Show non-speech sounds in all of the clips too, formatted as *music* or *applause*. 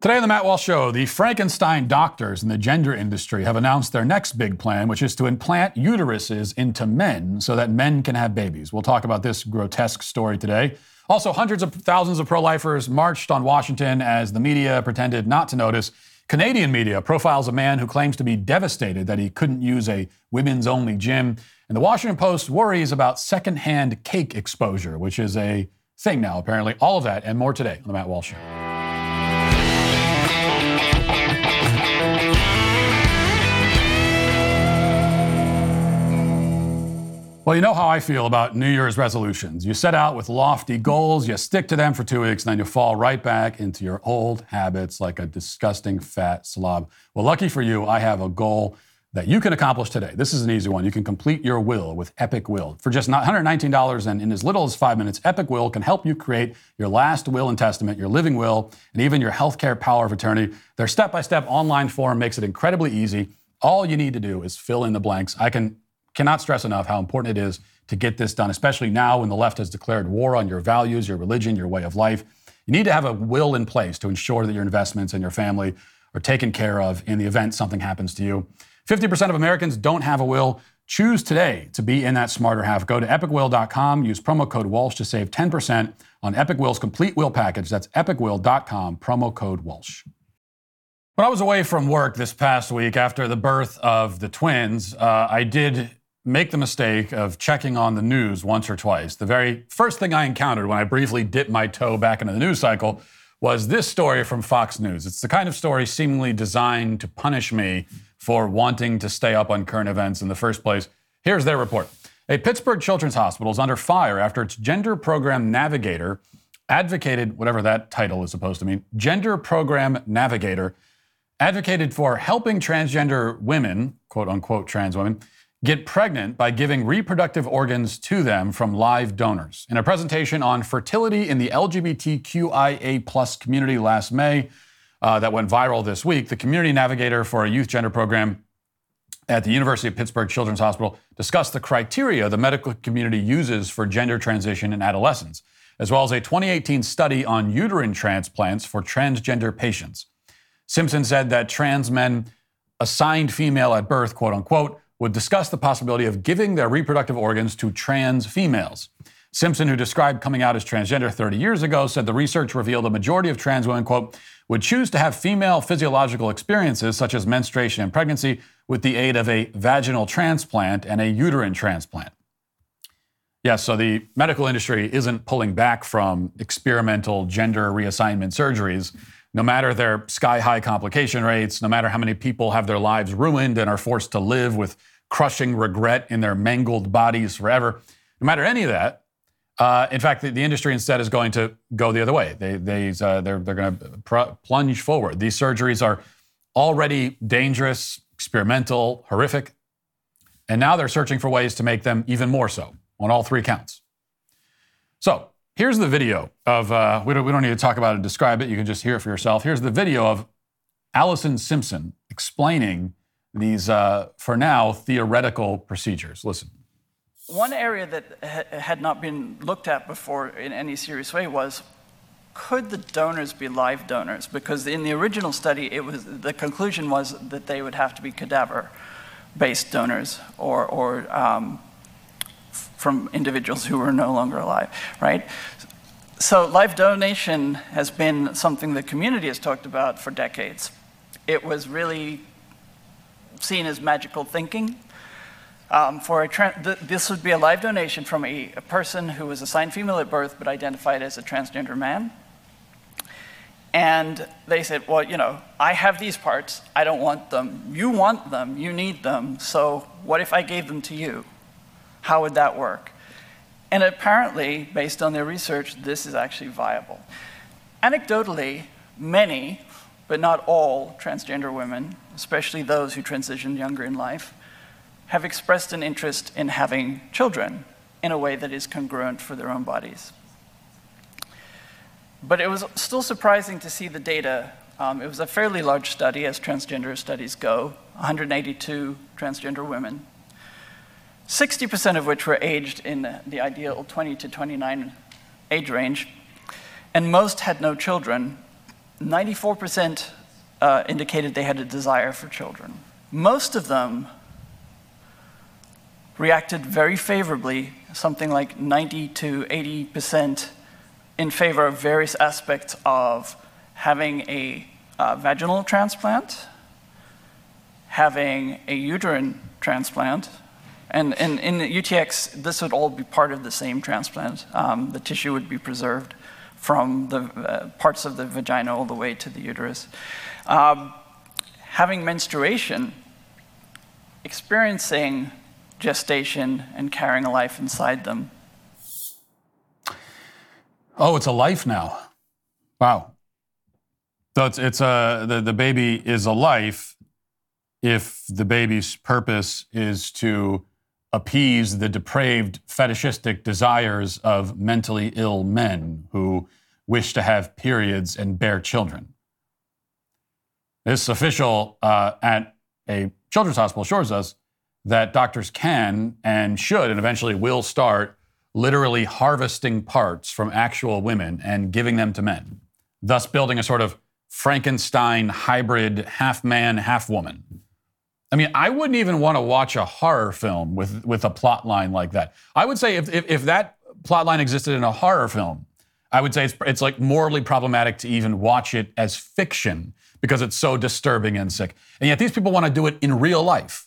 Today on the Matt Walsh Show, the Frankenstein doctors in the gender industry have announced their next big plan, which is to implant uteruses into men so that men can have babies. We'll talk about this grotesque story today. Also, hundreds of thousands of pro lifers marched on Washington as the media pretended not to notice. Canadian media profiles a man who claims to be devastated that he couldn't use a women's only gym. And the Washington Post worries about secondhand cake exposure, which is a thing now, apparently. All of that and more today on the Matt Walsh Show. Well, you know how I feel about New Year's resolutions. You set out with lofty goals, you stick to them for two weeks, and then you fall right back into your old habits like a disgusting fat slob. Well, lucky for you, I have a goal that you can accomplish today. This is an easy one. You can complete your will with Epic Will. For just $119 and in as little as five minutes, Epic Will can help you create your last will and testament, your living will, and even your healthcare power of attorney. Their step by step online form makes it incredibly easy. All you need to do is fill in the blanks. I can cannot stress enough how important it is to get this done, especially now when the left has declared war on your values, your religion, your way of life. You need to have a will in place to ensure that your investments and your family are taken care of in the event something happens to you. 50% of Americans don't have a will. Choose today to be in that smarter half. Go to epicwill.com, use promo code Walsh to save 10% on Epic Will's complete will package. That's epicwill.com, promo code Walsh. When I was away from work this past week after the birth of the twins, uh, I did make the mistake of checking on the news once or twice. The very first thing I encountered when I briefly dipped my toe back into the news cycle was this story from Fox News. It's the kind of story seemingly designed to punish me for wanting to stay up on current events in the first place. Here's their report. A Pittsburgh Children's Hospital is under fire after its gender program navigator advocated, whatever that title is supposed to mean, gender program navigator advocated for helping transgender women, quote unquote trans women, get pregnant by giving reproductive organs to them from live donors. In a presentation on fertility in the LGBTQIA plus community last May uh, that went viral this week, the community navigator for a youth gender program at the University of Pittsburgh Children's Hospital discussed the criteria the medical community uses for gender transition in adolescents, as well as a 2018 study on uterine transplants for transgender patients. Simpson said that trans men assigned female at birth, quote unquote, would discuss the possibility of giving their reproductive organs to trans females. Simpson, who described coming out as transgender 30 years ago, said the research revealed a majority of trans women, quote, would choose to have female physiological experiences such as menstruation and pregnancy with the aid of a vaginal transplant and a uterine transplant. Yes, so the medical industry isn't pulling back from experimental gender reassignment surgeries no matter their sky high complication rates, no matter how many people have their lives ruined and are forced to live with crushing regret in their mangled bodies forever, no matter any of that, uh, in fact, the, the, industry instead is going to go the other way. They, they, uh, they're, they're going to pr- plunge forward. These surgeries are already dangerous, experimental, horrific, and now they're searching for ways to make them even more so on all three counts. So, Here's the video of, uh, we, don't, we don't need to talk about it, and describe it, you can just hear it for yourself. Here's the video of Allison Simpson explaining these, uh, for now, theoretical procedures. Listen. One area that ha- had not been looked at before in any serious way was could the donors be live donors? Because in the original study, it was, the conclusion was that they would have to be cadaver based donors or, or um, from individuals who were no longer alive, right? So live donation has been something the community has talked about for decades. It was really seen as magical thinking. Um, for a th- this would be a live donation from a, a person who was assigned female at birth but identified as a transgender man. And they said, Well, you know, I have these parts. I don't want them. You want them. You need them. So what if I gave them to you? How would that work? And apparently, based on their research, this is actually viable. Anecdotally, many, but not all, transgender women, especially those who transitioned younger in life, have expressed an interest in having children in a way that is congruent for their own bodies. But it was still surprising to see the data. Um, it was a fairly large study, as transgender studies go 182 transgender women 60% of which were aged in the ideal 20 to 29 age range, and most had no children. 94% uh, indicated they had a desire for children. Most of them reacted very favorably, something like 90 to 80% in favor of various aspects of having a uh, vaginal transplant, having a uterine transplant, and, and in UTX, this would all be part of the same transplant. Um, the tissue would be preserved from the uh, parts of the vagina all the way to the uterus. Um, having menstruation, experiencing gestation and carrying a life inside them. Oh, it's a life now. Wow. So it's, it's a, the, the baby is a life if the baby's purpose is to appease the depraved fetishistic desires of mentally ill men who wish to have periods and bear children. This official uh, at a children's hospital assures us that doctors can and should and eventually will start literally harvesting parts from actual women and giving them to men, thus building a sort of Frankenstein hybrid half man, half woman. I mean, I wouldn't even want to watch a horror film with, with a plot line like that. I would say if, if, if that plot line existed in a horror film, I would say it's, it's like morally problematic to even watch it as fiction because it's so disturbing and sick. And yet these people want to do it in real life.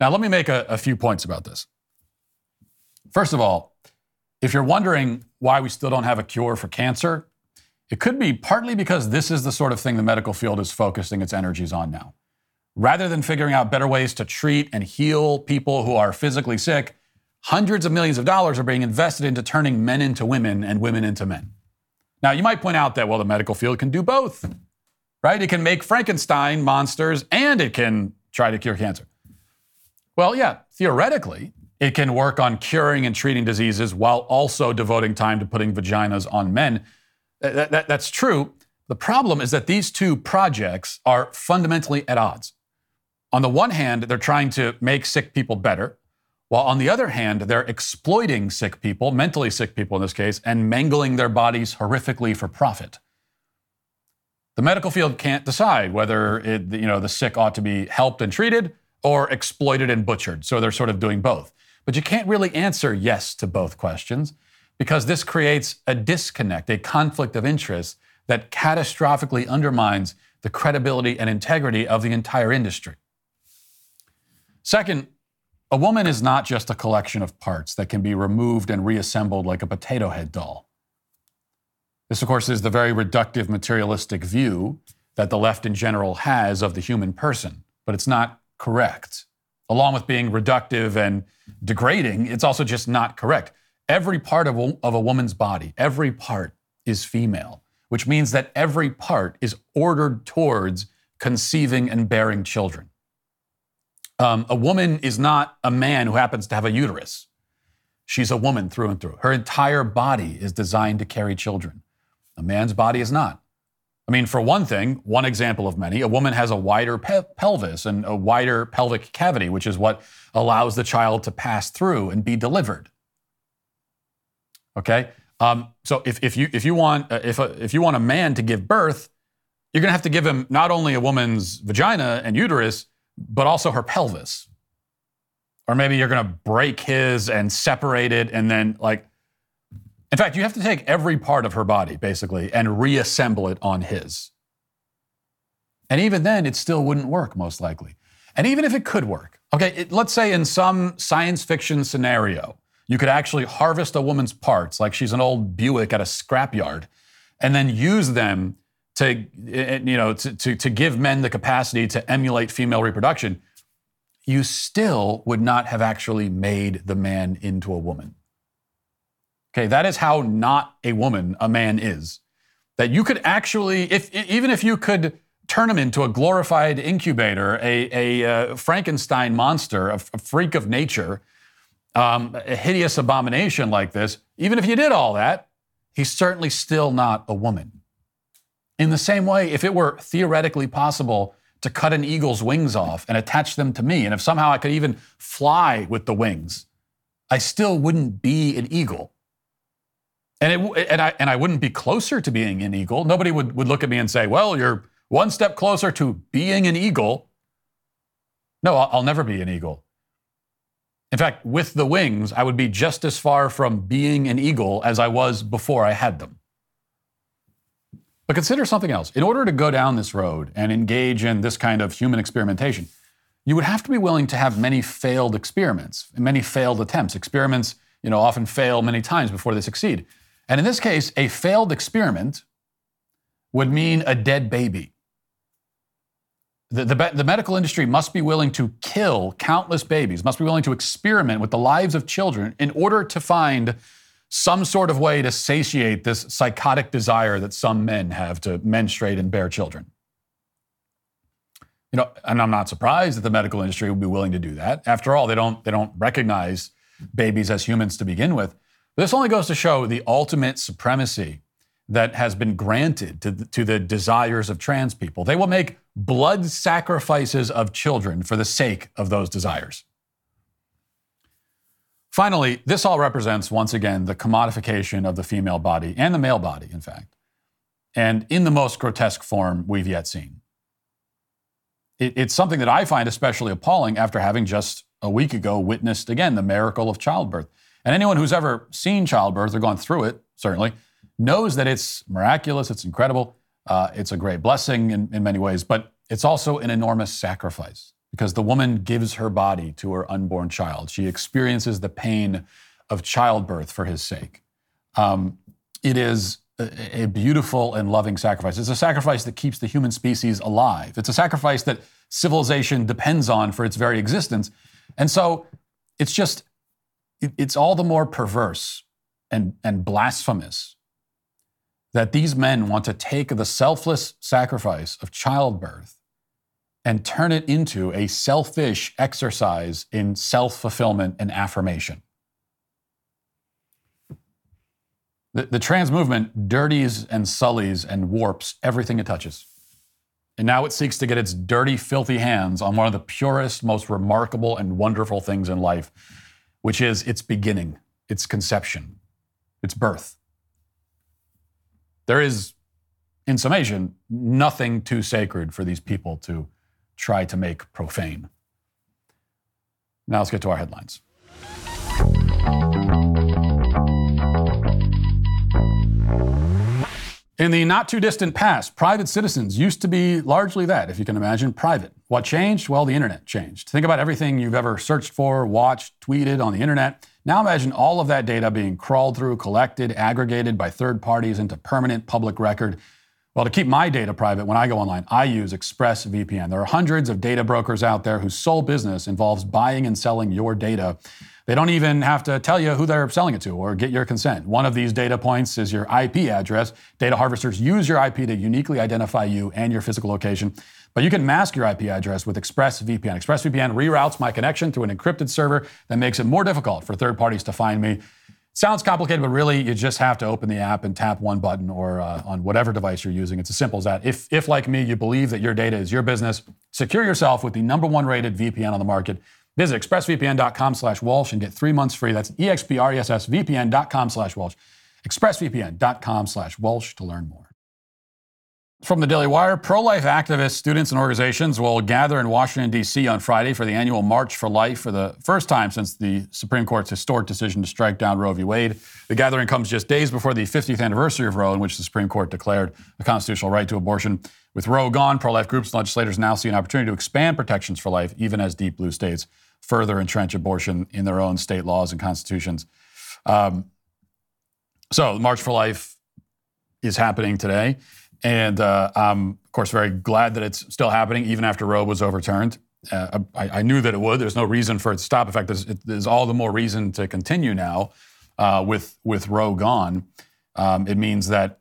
Now, let me make a, a few points about this. First of all, if you're wondering why we still don't have a cure for cancer, it could be partly because this is the sort of thing the medical field is focusing its energies on now. Rather than figuring out better ways to treat and heal people who are physically sick, hundreds of millions of dollars are being invested into turning men into women and women into men. Now, you might point out that, well, the medical field can do both, right? It can make Frankenstein monsters and it can try to cure cancer. Well, yeah, theoretically, it can work on curing and treating diseases while also devoting time to putting vaginas on men. That, that, that's true. The problem is that these two projects are fundamentally at odds. On the one hand, they're trying to make sick people better, while on the other hand, they're exploiting sick people, mentally sick people in this case, and mangling their bodies horrifically for profit. The medical field can't decide whether it, you know, the sick ought to be helped and treated or exploited and butchered. So they're sort of doing both. But you can't really answer yes to both questions because this creates a disconnect, a conflict of interest that catastrophically undermines the credibility and integrity of the entire industry. Second, a woman is not just a collection of parts that can be removed and reassembled like a potato head doll. This, of course, is the very reductive materialistic view that the left in general has of the human person, but it's not correct. Along with being reductive and degrading, it's also just not correct. Every part of a, of a woman's body, every part is female, which means that every part is ordered towards conceiving and bearing children. Um, a woman is not a man who happens to have a uterus. She's a woman through and through. Her entire body is designed to carry children. A man's body is not. I mean, for one thing, one example of many, a woman has a wider pe- pelvis and a wider pelvic cavity, which is what allows the child to pass through and be delivered. Okay, um, so if, if you if you want uh, if a, if you want a man to give birth, you're going to have to give him not only a woman's vagina and uterus, but also her pelvis. Or maybe you're going to break his and separate it, and then like in fact, you have to take every part of her body, basically, and reassemble it on his. And even then, it still wouldn't work, most likely. And even if it could work, okay, it, let's say in some science fiction scenario, you could actually harvest a woman's parts, like she's an old Buick at a scrapyard, and then use them to, you know, to, to, to give men the capacity to emulate female reproduction. You still would not have actually made the man into a woman. Okay, that is how not a woman a man is. That you could actually, if even if you could turn him into a glorified incubator, a, a uh, Frankenstein monster, a, a, freak of nature, um, a hideous abomination like this, even if you did all that, he's certainly still not a woman. In the same way, if it were theoretically possible to cut an eagle's wings off and attach them to me, and if somehow I could even fly with the wings, I still wouldn't be an eagle. And, it, and, I, and I wouldn't be closer to being an eagle. Nobody would, would look at me and say, well, you're one step closer to being an eagle. No, I'll, I'll never be an eagle. In fact, with the wings, I would be just as far from being an eagle as I was before I had them. But consider something else. In order to go down this road and engage in this kind of human experimentation, you would have to be willing to have many failed experiments, many failed attempts. Experiments, you know, often fail many times before they succeed. And in this case, a failed experiment would mean a dead baby. The, the, the, medical industry must be willing to kill countless babies, must be willing to experiment with the lives of children in order to find some sort of way to satiate this psychotic desire that some men have to menstruate and bear children. You know, and I'm not surprised that the medical industry would be willing to do that. After all, they don't they don't recognize babies as humans to begin with. This only goes to show the ultimate supremacy that has been granted to the, to the desires of trans people. They will make blood sacrifices of children for the sake of those desires. Finally, this all represents, once again, the commodification of the female body and the male body, in fact, and in the most grotesque form we've yet seen. It, it's something that I find especially appalling after having just a week ago witnessed again the miracle of childbirth. And anyone who's ever seen childbirth or gone through it, certainly, knows that it's miraculous, it's incredible, uh, it's a great blessing in, in many ways, but it's also an enormous sacrifice because the woman gives her body to her unborn child. She experiences the pain of childbirth for his sake. Um, it is a, a beautiful and loving sacrifice. It's a sacrifice that keeps the human species alive. It's a sacrifice that civilization depends on for its very existence. And so it's just, it, it's all the more perverse and, and blasphemous that these men want to take the selfless sacrifice of childbirth and turn it into a selfish exercise in self fulfillment and affirmation. The, the, trans movement dirties and sullies and warps everything it touches. And now it seeks to get its dirty, filthy hands on one of the purest, most remarkable, and wonderful things in life, which is its beginning, its conception, its birth. There is, in summation, nothing too sacred for these people to try to make profane. Now let's get to our headlines. In the not too distant past, private citizens used to be largely that, if you can imagine, private. What changed? Well, the internet changed. Think about everything you've ever searched for, watched, tweeted on the internet. Now imagine all of that data being crawled through, collected, aggregated by third parties into permanent public record. Well, to keep my data private when I go online, I use ExpressVPN. There are hundreds of data brokers out there whose sole business involves buying and selling your data. They don't even have to tell you who they're selling it to or get your consent. One of these data points is your IP address. Data harvesters use your IP to uniquely identify you and your physical location. But you can mask your IP address with ExpressVPN. ExpressVPN reroutes my connection to an encrypted server that makes it more difficult for third parties to find me. Sounds complicated, but really you just have to open the app and tap one button or uh, on whatever device you're using. It's as simple as that. If, if, like me, you believe that your data is your business, secure yourself with the number one rated VPN on the market. Visit expressvpn.com slash Walsh and get three months free. That's expressvpn.com slash Walsh. expressvpn.com slash Walsh to learn more. From the Daily Wire, pro life activists, students, and organizations will gather in Washington, D.C. on Friday for the annual March for Life for the first time since the Supreme Court's historic decision to strike down Roe v. Wade. The gathering comes just days before the 50th anniversary of Roe, in which the Supreme Court declared a constitutional right to abortion. With Roe gone, pro life groups and legislators now see an opportunity to expand protections for life, even as deep blue states further entrench abortion in their own state laws and constitutions. Um, so, the March for Life is happening today. And uh, I'm, of course, very glad that it's still happening, even after Roe was overturned. Uh, I, I, knew that it would. There's no reason for it to stop. In fact, there's, there's all the more reason to continue now uh, with, with Roe gone. Um, it means that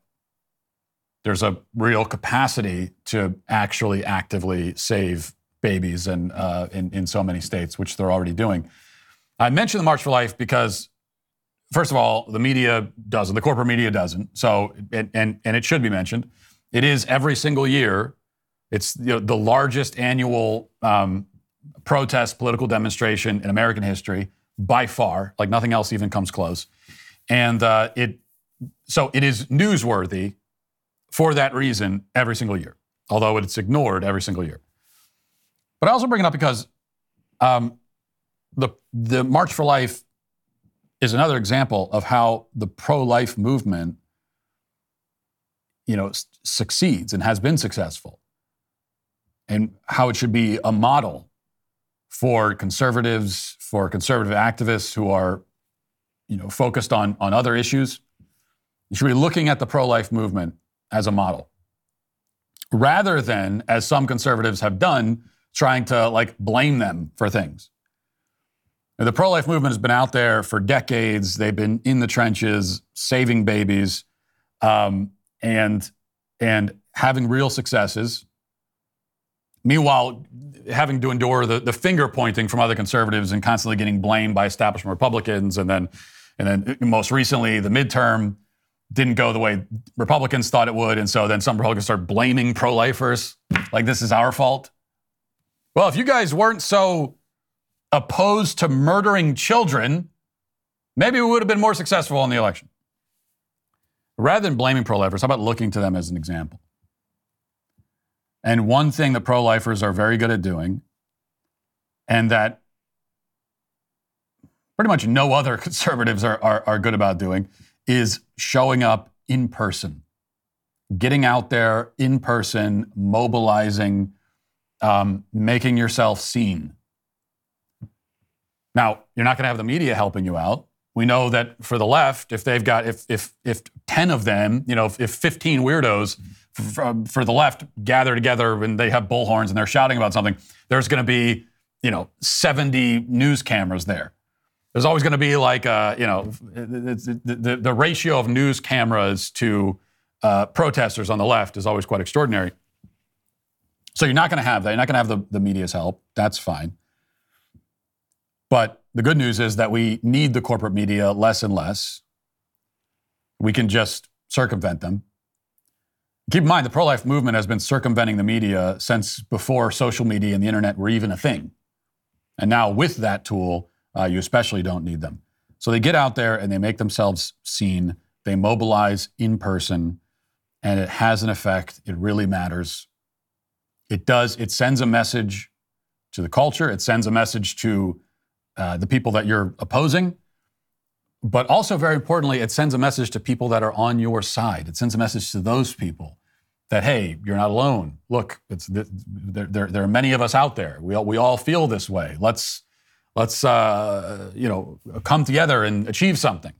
there's a real capacity to actually actively save babies and, uh, in, in so many states, which they're already doing. I mentioned the March for Life because first of all, the media doesn't, the corporate media doesn't. So, and, and, and it should be mentioned. It is every single year. It's you know, the largest annual um, protest political demonstration in American history by far. Like nothing else even comes close. And uh, it so it is newsworthy for that reason every single year, although it's ignored every single year. But I also bring it up because um, the, the March for Life is another example of how the pro-life movement, you know, succeeds and has been successful, and how it should be a model for conservatives, for conservative activists who are, you know, focused on on other issues. You should be looking at the pro-life movement as a model, rather than as some conservatives have done, trying to like blame them for things. Now, The pro life movement has been out there for decades. They've been in the trenches, saving babies, um, and and having real successes. Meanwhile, having to endure the, the finger pointing from other conservatives and constantly getting blamed by establishment Republicans, and then and then uh, most recently the midterm didn't go the way Republicans thought it would, and so then some Republicans start blaming pro-lifers, like this is our fault. Well, if you guys weren't so opposed to murdering children, maybe we would have been more successful in the election. Rather than blaming pro lifers, how about looking to them as an example? And one thing that pro lifers are very good at doing, and that pretty much no other *laughs* conservatives are, are, are good about doing, is showing up in person, getting out there in person, mobilizing, um, making yourself seen. Now, you're not going to have the media helping you out. We know that for the left, if they've got if if if 10 of them, you know, if, if 15 weirdos for, for the left gather together and they have bullhorns and they're shouting about something, there's going to be, you know, 70 news cameras there. There's always going to be like, uh, you know, the, the, the ratio of news cameras to uh, protesters on the left is always quite extraordinary. So you're not going to have that. You're not going to have the, the media's help. That's fine. But the good news is that we need the corporate media less and less. We can just circumvent them. Keep in mind, the pro life movement has been circumventing the media since before social media and the internet were even a thing. And now, with that tool, uh, you especially don't need them. So they get out there and they make themselves seen. They mobilize in person, and it has an effect. It really matters. It does, it sends a message to the culture, it sends a message to uh, the people that you're opposing. But also, very importantly, it sends a message to people that are on your side. It sends a message to those people that, hey, you're not alone. Look, it's, there, there, there are many of us out there. We all, we all feel this way. Let's, let's uh, you know, come together and achieve something.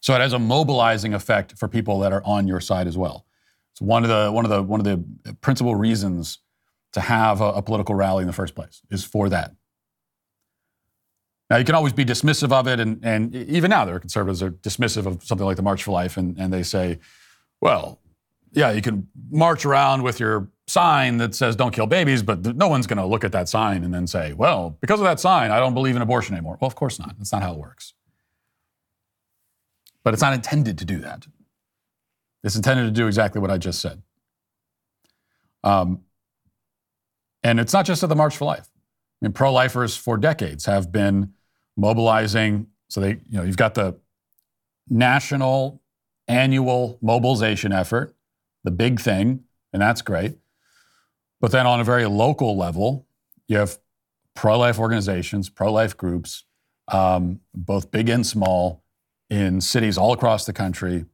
So it has a mobilizing effect for people that are on your side as well. It's one of the, one of the, one of the principal reasons to have a, a political rally in the first place is for that. Now, you can always be dismissive of it, and, and even now, there are conservatives are dismissive of something like the March for Life, and, and they say, well, yeah, you can march around with your sign that says don't kill babies, but no one's going to look at that sign and then say, well, because of that sign, I don't believe in abortion anymore. Well, of course not. That's not how it works. But it's not intended to do that. It's intended to do exactly what I just said. Um, and it's not just at the March for Life. Mean, pro-lifers for decades have been mobilizing. So they, you know, you've got the national annual mobilization effort, the big thing, and that's great. But then on a very local level, you have pro-life organizations, pro-life groups, um, both big and small, in cities all across the country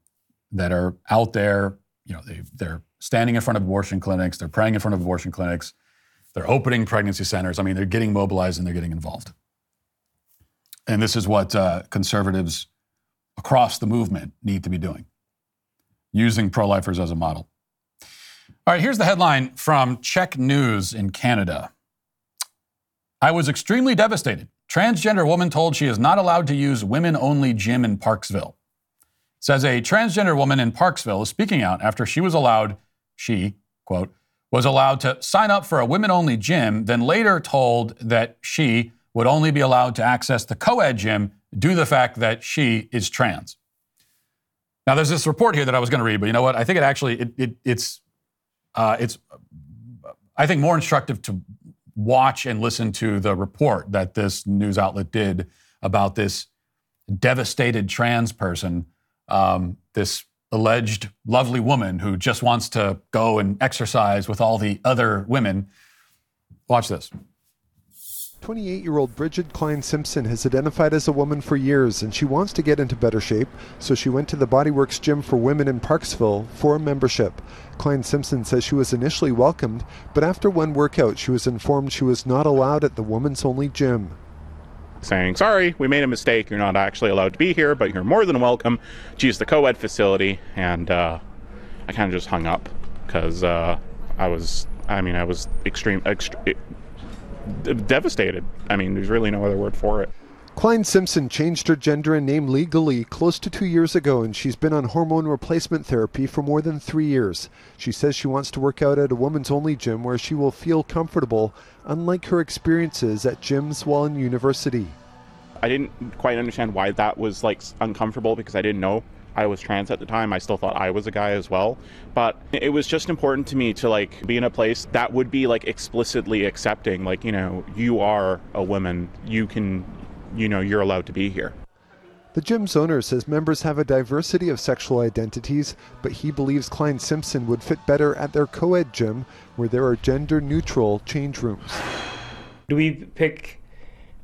that are out there. You know, they, they're standing in front of abortion clinics, they're praying in front of abortion clinics, they're opening pregnancy centers. I mean, they're getting mobilized and they're getting involved. And this is what uh, conservatives across the movement need to be doing, using pro lifers as a model. All right, here's the headline from CHEK News in Canada. I was extremely devastated. Transgender woman told she is not allowed to use women only gym in Parksville. Says a transgender woman in Parksville is speaking out after she was allowed, she, quote, was allowed to sign up for a women only gym, then later told that she would only be allowed to access the co ed gym due to the fact that she is trans. Now, there's this report here that I was going to read, but you know what? I think it actually it, it, it's uh, it's I think more instructive to watch and listen to the report that this news outlet did about this devastated trans person um, this alleged lovely woman who just wants to go and exercise with all the other women. Watch this. 28 year old Bridget Klein Simpson has identified as a woman for years and she wants to get into better shape, so she went to the Bodyworks Gym for Women in Parksville for a membership. Klein Simpson says she was initially welcomed, but after one workout, she was informed she was not allowed at the women's only gym. Saying, sorry, we made a mistake. You're not actually allowed to be here, but you're more than welcome to use the co ed facility. And uh, I kind of just hung up because uh, I was, I mean, I was extreme, extre- devastated. I mean, there's really no other word for it. Klein Simpson changed her gender and name legally close to two years ago, and she's been on hormone replacement therapy for more than three years. She says she wants to work out at a woman's only gym where she will feel comfortable, unlike her experiences at gyms while in university. I didn't quite understand why that was like uncomfortable because I didn't know I was trans at the time. I still thought I was a guy as well. But it was just important to me to like be in a place that would be like explicitly accepting, like, you know, you are a woman. You can, you know, you're allowed to be here. The gym's owner says members have a diversity of sexual identities, but he believes Klein Simpson would fit better at their co ed gym where there are gender neutral change rooms. Do we pick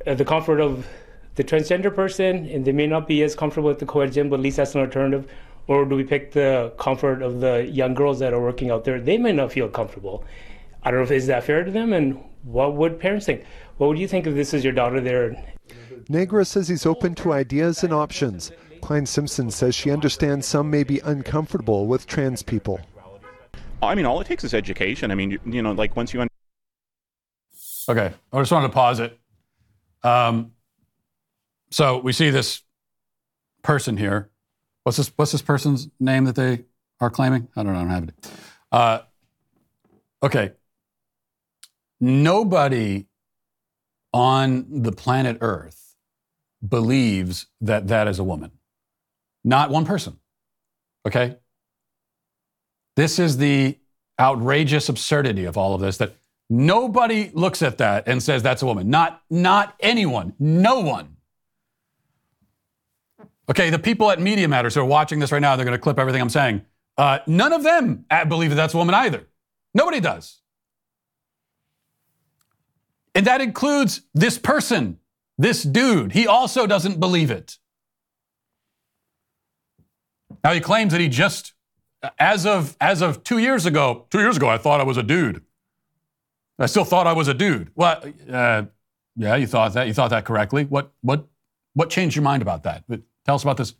uh, the comfort of the transgender person and they may not be as comfortable with the co-ed gym, but at least that's an alternative? Or do we pick the comfort of the young girls that are working out there? They may not feel comfortable. I don't know if is that fair to them and what would parents think? What would you think if this is your daughter there? Negra says he's open to ideas and options. Klein Simpson says she understands some may be uncomfortable with trans people. I mean, all it takes is education. I mean, you, you know, like once you. Un- okay, I just wanted to pause it. Um, so we see this person here. What's this? What's this person's name that they are claiming? I don't know. I don't have it. Uh, okay. Nobody on the planet Earth believes that that is a woman. Not one person. Okay. This is the outrageous absurdity of all of this that nobody looks at that and says that's a woman. Not, not anyone. No one. Okay, the people at Media Matters who are watching this right now, they're going to clip everything I'm saying. Uh, none of them believe that that's a woman either. Nobody does. And that includes this person, this dude. He also doesn't believe it. Now he claims that he just, as of as of two years ago, two years ago, I thought I was a dude. I still thought I was a dude. Well, uh, yeah, you thought that. You thought that correctly. What what what changed your mind about that? Tell us about this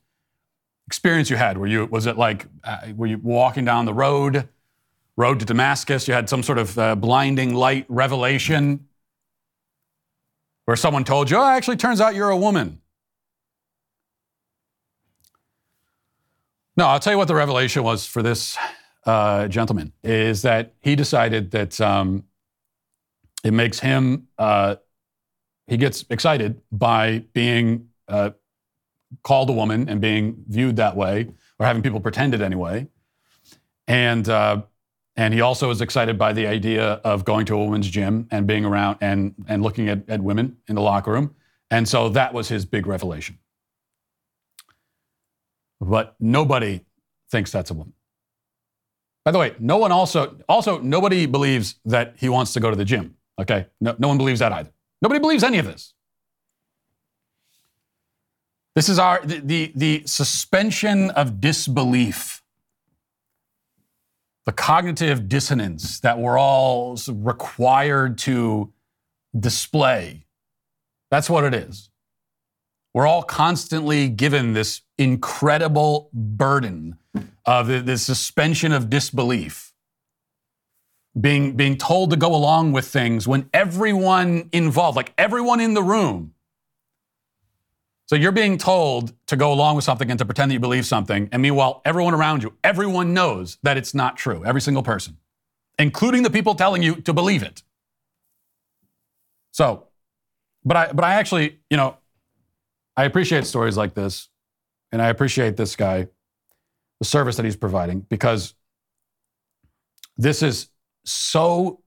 experience you had. Were you was it like uh, were you walking down the road, road to Damascus? You had some sort of uh, blinding light revelation, where someone told you, "Oh, actually, turns out you're a woman." No, I'll tell you what the revelation was for this uh, gentleman is that he decided that um, it makes him uh, he gets excited by being uh, called a woman and being viewed that way, or having people pretend it anyway. And uh, and he also is excited by the idea of going to a women's gym and being around and and looking at, at women in the locker room. And so that was his big revelation. But nobody thinks that's a woman. By the way, no one also also nobody believes that he wants to go to the gym. Okay, no, no one believes that either. Nobody believes any of this. This is our the, the, the suspension of disbelief, the cognitive dissonance that we're all required to display. That's what it is. We're all constantly given this incredible burden of the, suspension of disbelief being, being told to go along with things when everyone involved, like everyone in the room, so you're being told to go along with something and to pretend that you believe something. And meanwhile, everyone around you, everyone knows that it's not true. Every single person, including the people telling you to believe it. So, but I, but I actually, you know, I appreciate stories like this. And I appreciate this guy, the service that he's providing, because this is so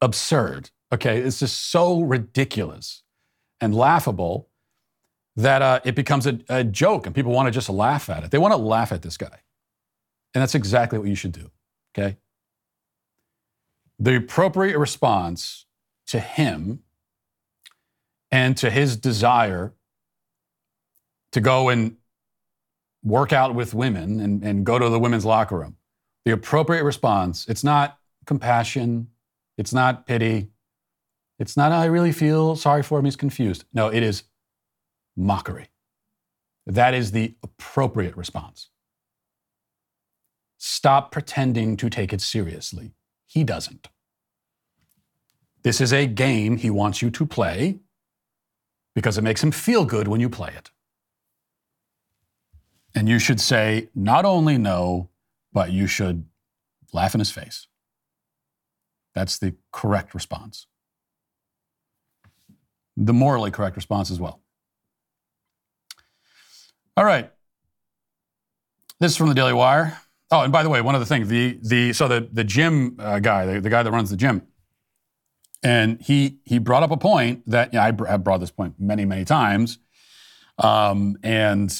absurd. Okay. It's just so ridiculous and laughable that uh, it becomes a, a joke and people want to just laugh at it. They want to laugh at this guy. And that's exactly what you should do. Okay? The appropriate response to him and to his desire to go and work out with women and, and go to the women's locker room, the appropriate response, it's not compassion, it's not pity, it's not, I really feel sorry for him, he's confused. No, it is mockery. That is the appropriate response. Stop pretending to take it seriously. He doesn't. This is a game he wants you to play because it makes him feel good when you play it. And you should say not only no, but you should laugh in his face. That's the correct response. The morally correct response as well. All right. This is from the Daily Wire. Oh, and by the way, one other thing, the the so the the gym uh, guy, the, the guy that runs the gym, and he he brought up a point that yeah, I have brought this point many many times, um, and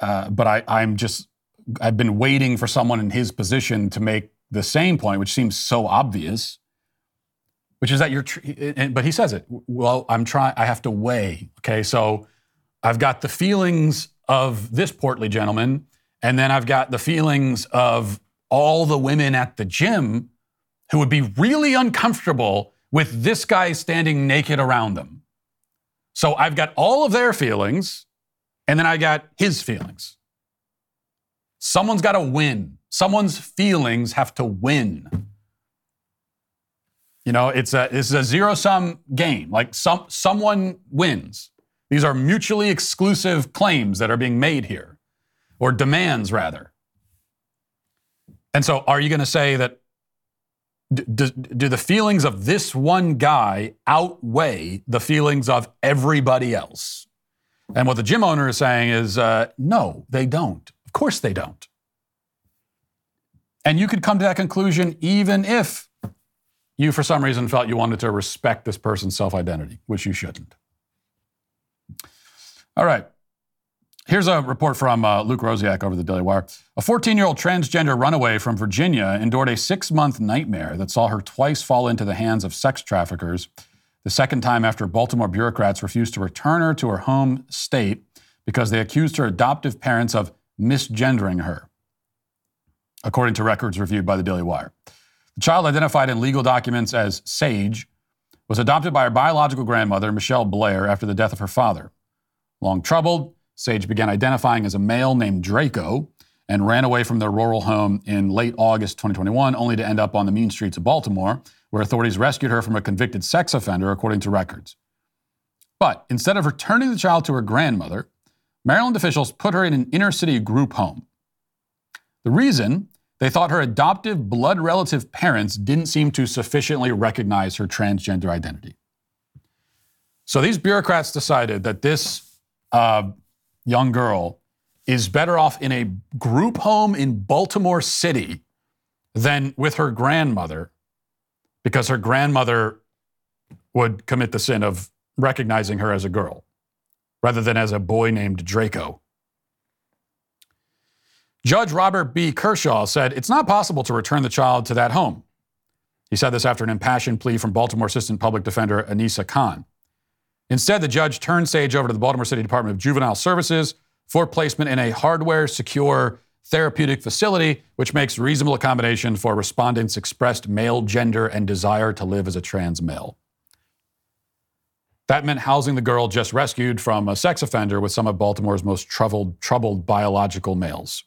uh, but I I'm just I've been waiting for someone in his position to make the same point, which seems so obvious, which is that you're. Tr- but he says it. Well, I'm trying. I have to weigh. Okay, so I've got the feelings of this portly gentleman, and then I've got the feelings of all the women at the gym who would be really uncomfortable with this guy standing naked around them. So I've got all of their feelings, and then I got his feelings. Someone's got to win. Someone's feelings have to win. You know, it's a it's a zero sum game. Like some someone wins. These are mutually exclusive claims that are being made here, or demands rather. And so, are you going to say that do, do, the feelings of this one guy outweigh the feelings of everybody else? And what the gym owner is saying is uh, no, they don't. Of course they don't. And you could come to that conclusion even if you, for some reason, felt you wanted to respect this person's self identity, which you shouldn't. All right. Here's a report from uh, Luke Rosiak over the Daily Wire. A 14 year old transgender runaway from Virginia endured a six month nightmare that saw her twice fall into the hands of sex traffickers, the second time after Baltimore bureaucrats refused to return her to her home state because they accused her adoptive parents of misgendering her, according to records reviewed by the Daily Wire. The child, identified in legal documents as Sage, was adopted by her biological grandmother, Michelle Blair, after the death of her father. Long troubled, Sage began identifying as a male named Draco and ran away from their rural home in late August 2021, only to end up on the mean streets of Baltimore, where authorities rescued her from a convicted sex offender, according to records. But instead of returning the child to her grandmother, Maryland officials put her in an inner city group home. The reason they thought her adoptive blood relative parents didn't seem to sufficiently recognize her transgender identity. So these bureaucrats decided that this uh, young girl is better off in a group home in Baltimore City than with her grandmother because her grandmother would commit the sin of recognizing her as a girl rather than as a boy named Draco. Judge Robert B. Kershaw said it's not possible to return the child to that home. He said this after an impassioned plea from Baltimore Assistant Public Defender Anissa Khan. Instead, the judge turned Sage over to the Baltimore City Department of Juvenile Services for placement in a hardware secure therapeutic facility, which makes reasonable accommodation for respondents' expressed male gender and desire to live as a trans male. That meant housing the girl just rescued from a sex offender with some of Baltimore's most troubled, troubled biological males.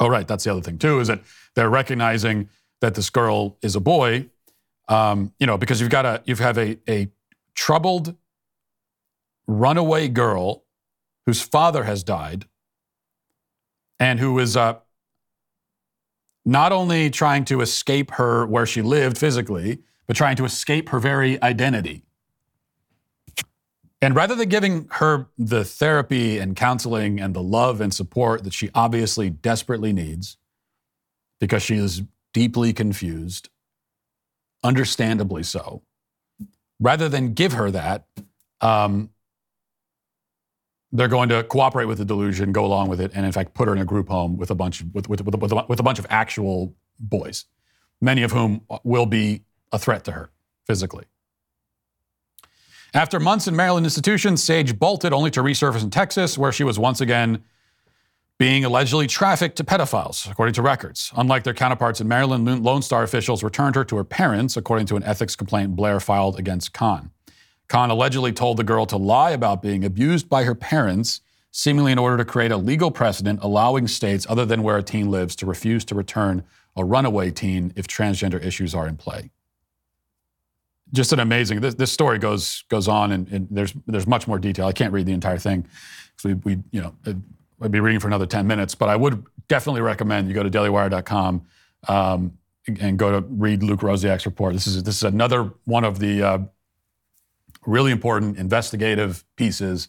Oh, right. That's the other thing, too, is that they're recognizing that this girl is a boy, um, you know, because you've got a, you have a, a troubled runaway girl whose father has died and who is uh, not only trying to escape her where she lived physically, but trying to escape her very identity. And rather than giving her the therapy and counseling and the love and support that she obviously desperately needs, because she is deeply confused, understandably so, rather than give her that, um, they're going to cooperate with the delusion, go along with it, and in fact put her in a group home with a bunch with, with, with, with, a, with a bunch of actual boys, many of whom will be a threat to her physically. After months in Maryland institutions, Sage bolted only to resurface in Texas, where she was once again being allegedly trafficked to pedophiles, according to records. Unlike their counterparts in Maryland, Lone Star officials returned her to her parents, according to an ethics complaint Blair filed against Khan. Khan allegedly told the girl to lie about being abused by her parents, seemingly in order to create a legal precedent allowing states other than where a teen lives to refuse to return a runaway teen if transgender issues are in play. Just an amazing. This, this story goes goes on, and, and, there's there's much more detail. I can't read the entire thing, so we, we you know I'd be reading for another ten minutes. But I would definitely recommend you go to dailywire.com um, and go to read Luke Rosiak's report. This is this is another one of the uh, really important investigative pieces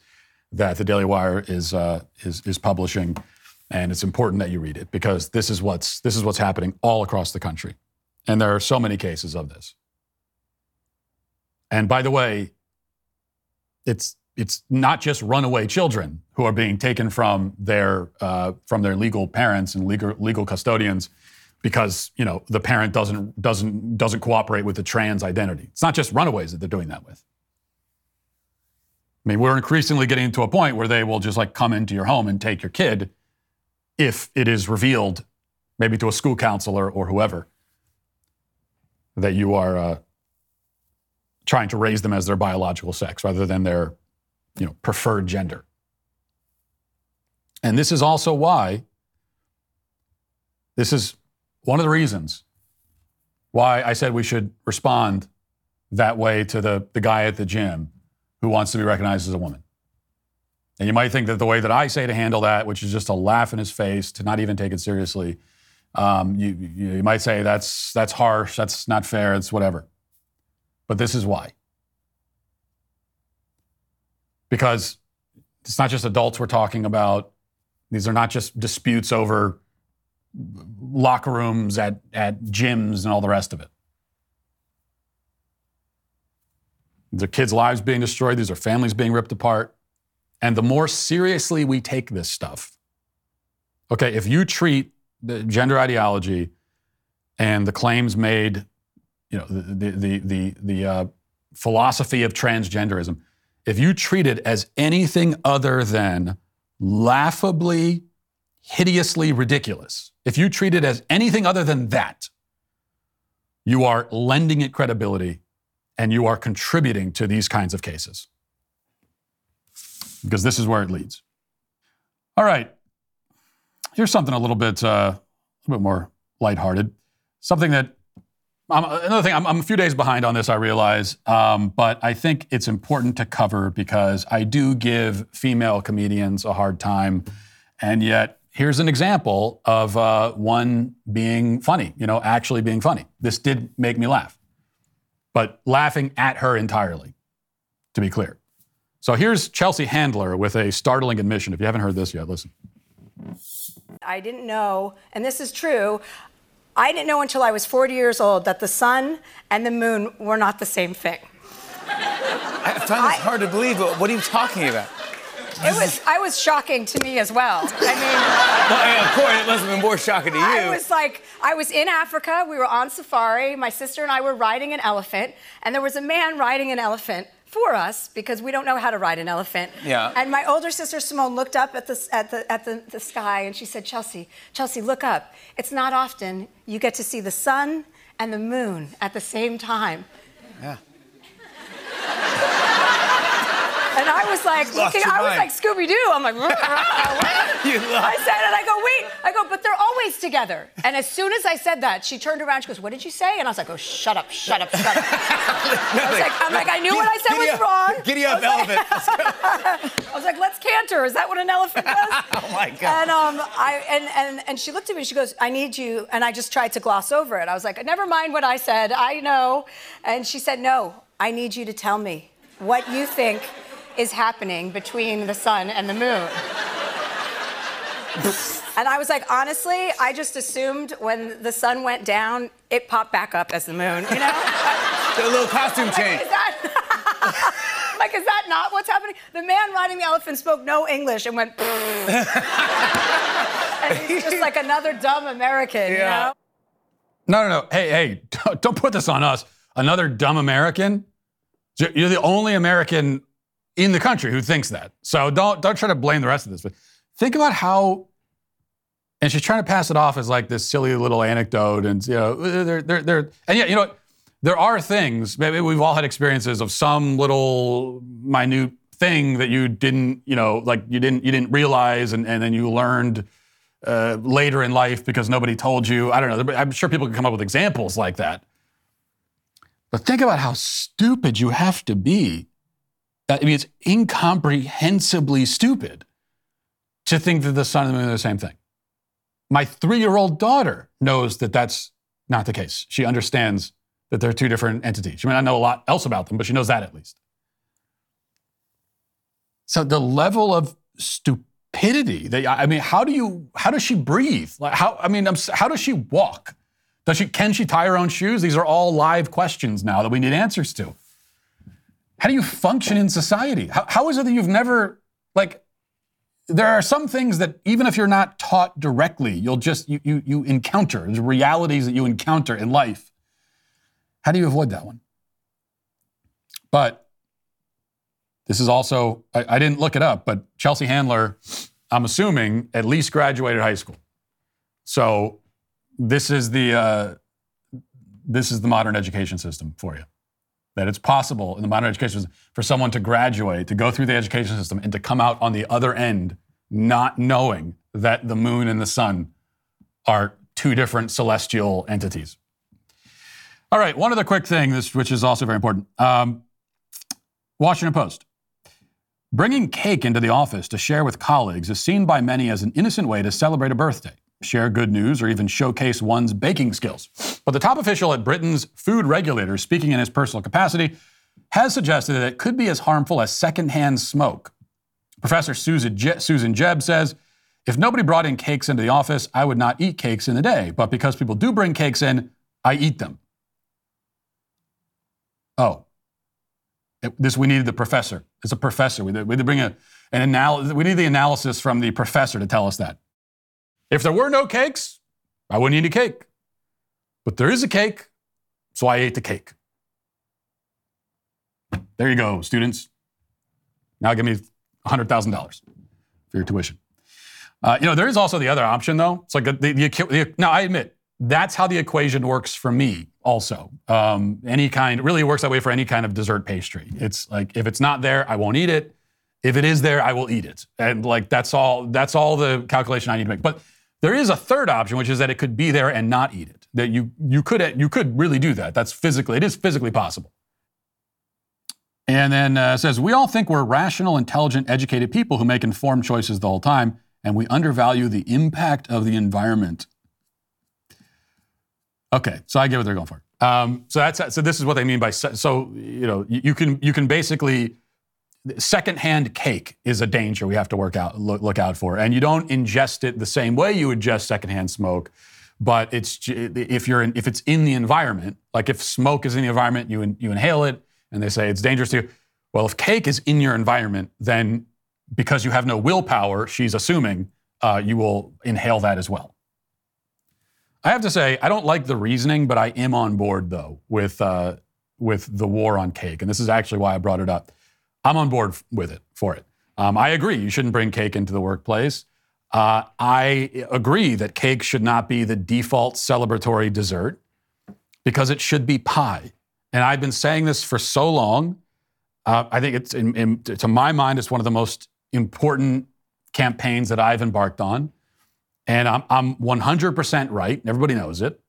that the Daily Wire is, uh, is, is publishing, and it's important that you read it because this is what's this is what's happening all across the country, and there are so many cases of this. And by the way, it's it's not just runaway children who are being taken from their uh, from their legal parents and legal legal custodians because you know the parent doesn't doesn't doesn't cooperate with the trans identity. It's not just runaways that they're doing that with. I mean, we're increasingly getting to a point where they will just like come into your home and take your kid if it is revealed, maybe to a school counselor or whoever, that you are uh, trying to raise them as their biological sex rather than their, you know, preferred gender. And this is also why, this is one of the reasons why I said we should respond that way to the, the guy at the gym who wants to be recognized as a woman. And you might think that the way that I say to handle that, which is just to laugh in his face, to not even take it seriously, um, you, you, you might say that's, that's harsh, that's not fair, it's whatever. But this is why. Because it's not just adults we're talking about. These are not just disputes over locker rooms at, at gyms and all the rest of it. Are kids' lives being destroyed. These are families being ripped apart. And the more seriously we take this stuff, okay, if you treat the gender ideology and the claims made, you know, the the the the, uh, philosophy of transgenderism, if you treat it as anything other than laughably, hideously ridiculous, if you treat it as anything other than that, you are lending it credibility and you are contributing to these kinds of cases. Because this is where it leads. All right. Here's something a little bit, uh, a little bit more lighthearted. Something that another thing. I'm, I'm, a few days behind on this. I realize, um, but I think it's important to cover because I do give female comedians a hard time, and yet here's an example of uh, one being funny. You know, actually being funny. This did make me laugh but laughing at her entirely, to be clear. So here's Chelsea Handler with a startling admission. If you haven't heard this yet, listen. I didn't know, and this is true, I didn't know until I was 40 years old that the sun and the moon were not the same thing. I find this hard to believe, but what are you talking about? It was I was shocking to me as well. I mean, well, of course, it must have been more shocking to you. I was like, I was in Africa. We were on safari. My sister and I were riding an elephant, and there was a man riding an elephant for us because we don't know how to ride an elephant. Yeah. And my older sister Simone looked up at the at the at the, the sky and she said, Chelsea, Chelsea, look up. It's not often you get to see the sun and the moon at the same time. Yeah. *laughs* And I was like, looking, I was like Scooby Doo. I'm like, *laughs* I said it. I go, wait. I go, but they're always together. And as soon as I said that, she turned around. She goes, what did you say? And I was like, oh, shut up, shut up, shut up. *laughs* I was like, I'm like, I knew what I said was up, wrong. Giddy up, elephant. *laughs* I was like, let's canter. Is that what an elephant does? oh my god. And um, I and and and she looked at me. She goes, I need you. And I just tried to gloss over it. I was like, never mind what I said. I know. And she said, no. I need you to tell me what you think is happening between the sun and the moon. and I was like, honestly, I just assumed when the sun went down, it popped back up as the moon, you know? *laughs* a little costume change. Is that- *laughs* like, is that not what's happening? The man riding the elephant spoke no English and went. *laughs* and he's just like another dumb American, Yeah. you know? No, no, no. Hey, hey, don't put this on us. Another dumb American. You're the only American in the country who thinks that. So don't don't try to blame the rest of this. But think about how. And she's trying to pass it off as like this silly little anecdote, and you know, they're they're, they're and yeah, you know, there are things. Maybe we've all had experiences of some little minute thing that you didn't, you know, like you didn't you didn't realize, and, and then you learned uh, later in life because nobody told you. I don't know. I'm sure people can come up with examples like that. But think about how stupid you have to be. I mean, it's incomprehensibly stupid to think that the sun and the moon are the same thing. My three year old daughter knows that that's not the case. She understands that they're two different entities. She may not know a lot else about them, but she knows that at least. So the level of stupidity that I mean, how do you how does she breathe? Like how I mean, how does she walk? Does she can she tie her own shoes? These are all live questions now that we need answers to. How do you function in society? How, how is it that you've never like? There are some things that even if you're not taught directly, you'll just you you, you encounter. There's realities that you encounter in life. How do you avoid that one? But this is also, I, I didn't look it up, but Chelsea Handler, I'm assuming, at least graduated high school. So this is the uh, this is the modern education system for you. That it's possible in the modern education for someone to graduate, to go through the education system, and to come out on the other end not knowing that the moon and the sun are two different celestial entities. All right, one other quick thing, this which is also very important. Um, Washington Post. Bringing cake into the office to share with colleagues is seen by many as an innocent way to celebrate a birthday, share good news, or even showcase one's baking skills. But the top official at Britain's food regulator, speaking in his personal capacity, has suggested that it could be as harmful as secondhand smoke. Professor Susan, Je- Susan Jebb says, if nobody brought in cakes into the office, I would not eat cakes in the day. But because people do bring cakes in, I eat them. Oh, it- this we needed the professor. It's a professor. We, we to bring a, an anal- We need the analysis from the professor to tell us that. If there were no cakes, I wouldn't eat a cake. But there is a cake, so I ate the cake. There you go, students. Now give me $100,000 for your tuition. Uh, you know, there is also the other option, though. It's like the, the, the, now I admit that's how the equation works for me. Also, um, any kind really works that way for any kind of dessert pastry. It's like if it's not there, I won't eat it. If it is there, I will eat it, and like that's all. That's all the calculation I need to make. But there is a third option, which is that it could be there and not eat it. That you you could you could really do that. That's physically it is physically possible. And then uh, says, We all think we're rational, intelligent, educated people who make informed choices the whole time, and we undervalue the impact of the environment. Okay, so I get what they're going for. Um, so that's so. This is what they mean by so. You know, you, you can you can basically secondhand cake is a danger we have to work out look, look out for, and you don't ingest it the same way you ingest secondhand smoke. But it's if you're in, if it's in the environment, like if smoke is in the environment, you in, you inhale it, and they say it's dangerous to you. Well, if cake is in your environment, then because you have no willpower, she's assuming uh, you will inhale that as well. I have to say, I don't like the reasoning, but I am on board though with uh, with the war on cake, and this is actually why I brought it up. I'm on board with it for it. Um, I agree. You shouldn't bring cake into the workplace. Uh, I agree that cake should not be the default celebratory dessert because it should be pie. And I've been saying this for so long. Uh, I think it's, in, in, to my mind, it's one of the most important campaigns that I've embarked on. And I'm, I'm 100% right. Everybody knows it.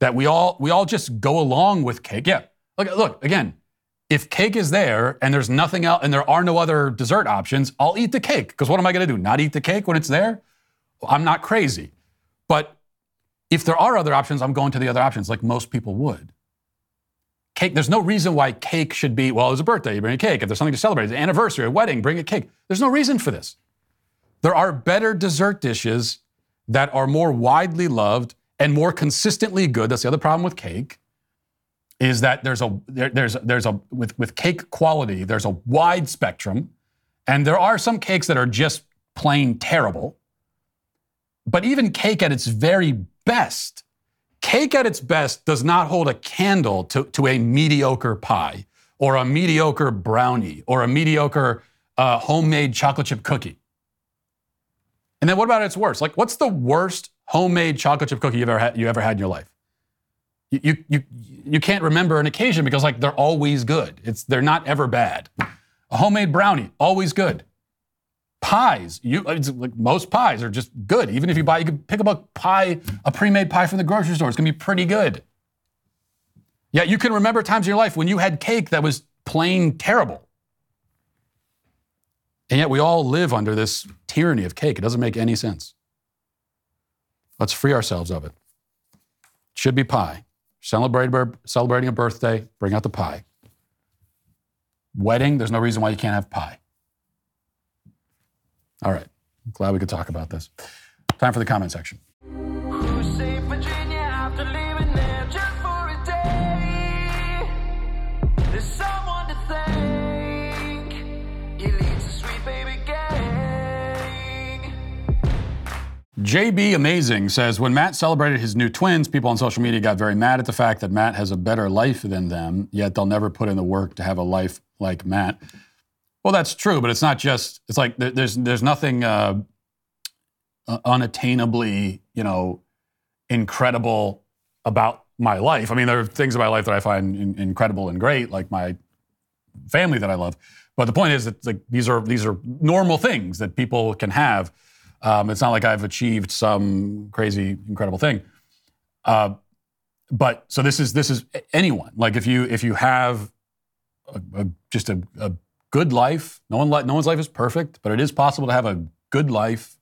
That we all we all just go along with cake. Yeah. Look, look again. If cake is there and there's nothing else and there are no other dessert options, I'll eat the cake. Because what am I going to do? Not eat the cake when it's there? I'm not crazy. But if there are other options, I'm going to the other options like most people would. Cake, there's no reason why cake should be, well, it's a birthday, you bring a cake. If there's something to celebrate, it's an anniversary, a wedding, bring a cake. There's no reason for this. There are better dessert dishes that are more widely loved and more consistently good. That's the other problem with cake. Is that there's a there, there's there's a with with cake quality there's a wide spectrum, and there are some cakes that are just plain terrible. But even cake at its very best, cake at its best does not hold a candle to, to a mediocre pie or a mediocre brownie or a mediocre uh, homemade chocolate chip cookie. And then what about its worst? Like, what's the worst homemade chocolate chip cookie you've ever had, you ever had in your life? You, you, you, can't remember an occasion because like they're always good. It's, they're not ever bad. A homemade brownie, always good. Pies, you like most pies are just good. Even if you buy, you can pick up a pie, a pre-made pie from the grocery store. It's gonna be pretty good. Yeah, you can remember times in your life when you had cake that was plain terrible. And yet we all live under this tyranny of cake. It doesn't make any sense. Let's free ourselves of it should be pie. Celebrate, celebrating a birthday, bring out the pie. Wedding, there's no reason why you can't have pie. All right. Glad we could talk about this. Time for the comment section. JB Amazing says when Matt celebrated his new twins, people on social media got very mad at the fact that Matt has a better life than them, yet they'll never put in the work to have a life like Matt. Well, that's true, but it's not just. It's like there's there's nothing uh, unattainably, you know, incredible about my life. I mean, there are things in my life that I find in, incredible and great, like my family that I love. But the point is that like these are these are normal things that people can have. Um, it's not like I've achieved some crazy, incredible thing. Uh, but so this is this is anyone. Like if you if you have a, a, just a, a good life. No one no one's life is perfect, but it is possible to have a good life.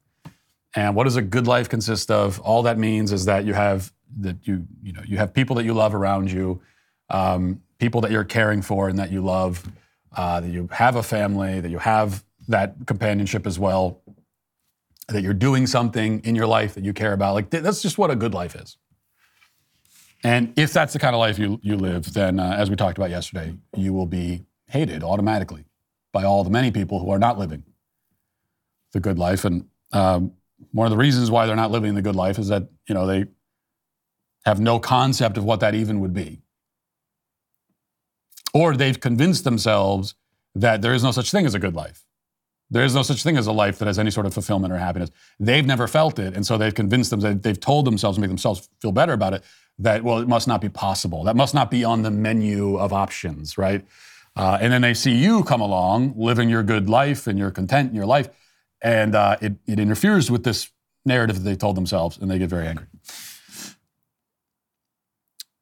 And what does a good life consist of? All that means is that you have that you you know you have people that you love around you, um, people that you're caring for and that you love, uh, that you have a family, that you have that companionship as well, that you're doing something in your life that you care about. Like that's just what a good life is. And if that's the kind of life you you live, then uh, as we talked about yesterday, you will be hated automatically by all the many people who are not living the good life. And um, one of the reasons why they're not living the good life is that you know they have no concept of what that even would be, or they've convinced themselves that there is no such thing as a good life. There is no such thing as a life that has any sort of fulfillment or happiness. They've never felt it, and so they've convinced themselves, they've told themselves, make themselves feel better about it, that well, it must not be possible. That must not be on the menu of options, right? Uh, and then they see you come along, living your good life and you're content in your life, and uh, it, it interferes with this narrative that they told themselves, and they get very angry.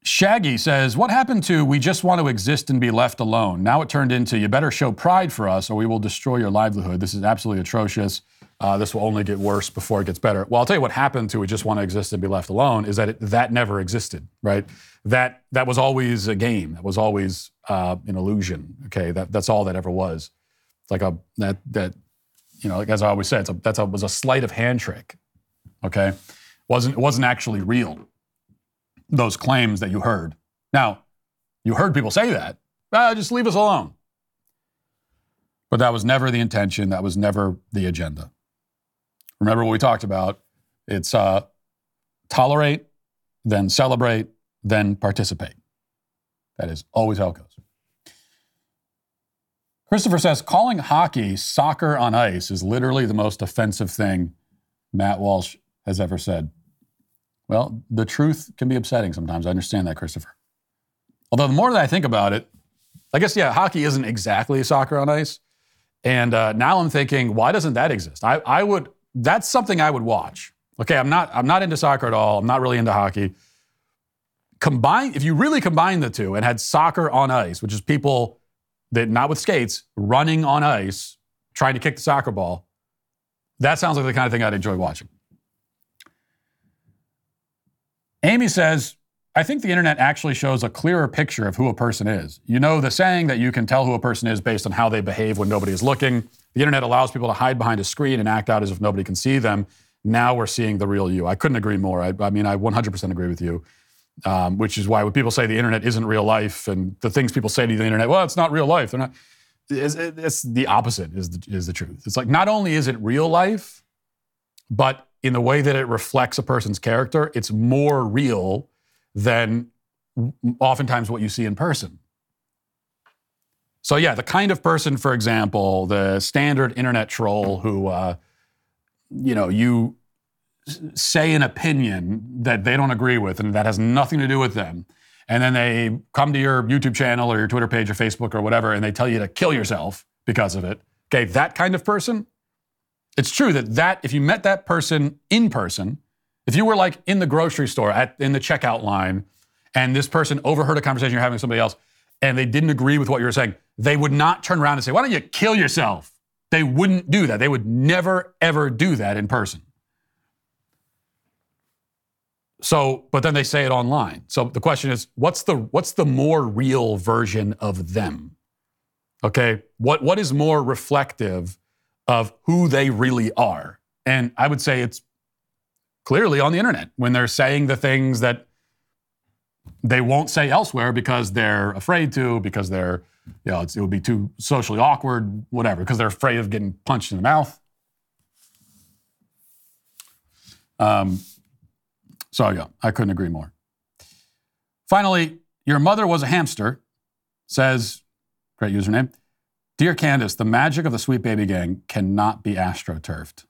Shaggy says, What happened to we just want to exist and be left alone? Now it turned into you better show pride for us or we will destroy your livelihood. This is absolutely atrocious. Uh, this will only get worse before it gets better. Well, I'll tell you what happened to we just want to exist and be left alone is that it, that never existed, right? That that was always a game. That was always uh, an illusion. Okay, that, that's all that ever was. It's like a that that you know, like as I always say, it's a, that's a was a sleight of hand trick. Okay, wasn't it wasn't actually real. Those claims that you heard. Now, you heard people say that. Ah, just leave us alone. But that was never the intention. That was never the agenda. Remember what we talked about? It's uh, tolerate, then celebrate, then participate. That is always how it goes. Christopher says calling hockey soccer on ice is literally the most offensive thing Matt Walsh has ever said. Well, the truth can be upsetting sometimes. I understand that, Christopher. Although the more that I think about it, I guess, yeah, hockey isn't exactly soccer on ice. And uh, now I'm thinking, why doesn't that exist? I, I would, that's something I would watch. Okay, I'm not, I'm not into soccer at all. I'm not really into hockey combine if you really combine the two and had soccer on ice, which is people that not with skates running on ice trying to kick the soccer ball, that sounds like the kind of thing I'd enjoy watching. Amy says, I think the internet actually shows a clearer picture of who a person is. You know, the saying that you can tell who a person is based on how they behave when nobody is looking. The internet allows people to hide behind a screen and act out as if nobody can see them. Now we're seeing the real you. I couldn't agree more. I, I mean, I 100% agree with you. um, which is why when people say the internet isn't real life and the things people say to the internet, well, it's not real life. They're not. It's, it's the opposite is the, is the truth. It's like not only is it real life, but in the way that it reflects a person's character, it's more real than oftentimes what you see in person. So yeah, the kind of person, for example, the standard internet troll who, uh, you know, you say an opinion that they don't agree with and that has nothing to do with them, and then they come to your YouTube channel or your Twitter page or Facebook or whatever, and they tell you to kill yourself because of it. Okay, that kind of person. It's true that that if you met that person in person, if you were like in the grocery store at in the checkout line, and this person overheard a conversation you're having with somebody else, and they didn't agree with what you were saying, they would not turn around and say, "Why don't you kill yourself?" They wouldn't do that. They would never ever do that in person. So, but then they say it online. So the question is, what's the what's the more real version of them? Okay, what what is more reflective of who they really are? And I would say it's clearly on the internet when they're saying the things that they won't say elsewhere because they're afraid to, because they're, you know, it would be too socially awkward, whatever, because they're afraid of getting punched in the mouth. Um, so, yeah, I couldn't agree more. Finally, your mother was a hamster, says, great username. Dear Candace, the magic of the Sweet Baby Gang cannot be astroturfed.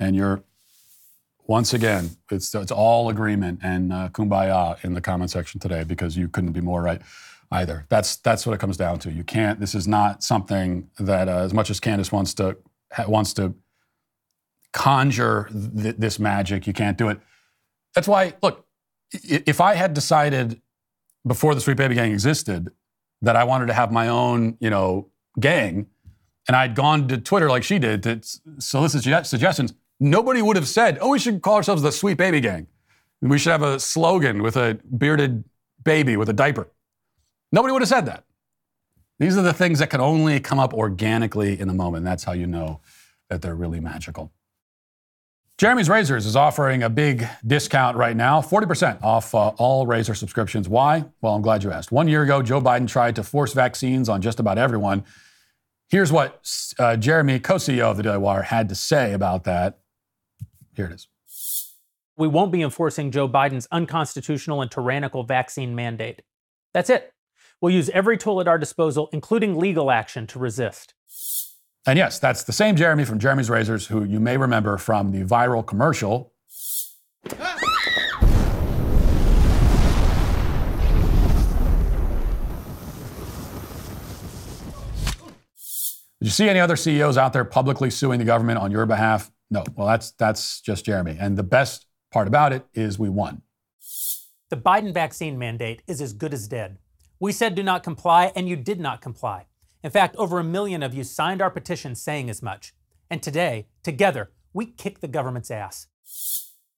And you're, once again, it's, it's all agreement and uh, kumbaya in the comment section today because you couldn't be more right either. That's, that's what it comes down to. You can't, this is not something that, uh, as much as Candace wants to, wants to conjure th- this magic, you can't do it. That's why, look, if I had decided before the Sweet Baby Gang existed that I wanted to have my own, you know, gang, and I'd gone to Twitter like she did to solicit suggestions, nobody would have said, "Oh, we should call ourselves the Sweet Baby Gang. We should have a slogan with a bearded baby with a diaper." Nobody would have said that. These are the things that can only come up organically in the moment. That's how you know that they're really magical. Jeremy's Razors is offering a big discount right now 40% off uh, all razor subscriptions. Why? Well, I'm glad you asked. One year ago, Joe Biden tried to force vaccines on just about everyone. Here's what uh, Jeremy, co CEO of the Daily Wire, had to say about that. Here it is. We won't be enforcing Joe Biden's unconstitutional and tyrannical vaccine mandate. That's it. We'll use every tool at our disposal, including legal action, to resist. And yes, that's the same Jeremy from Jeremy's Razors, who you may remember from the viral commercial. Did you see any other CEOs out there publicly suing the government on your behalf? No. Well, that's that's just Jeremy. And the best part about it is we won. The Biden vaccine mandate is as good as dead. We said do not comply, and you did not comply. In fact, over a million of you signed our petition saying as much. And today, together, we kick the government's ass.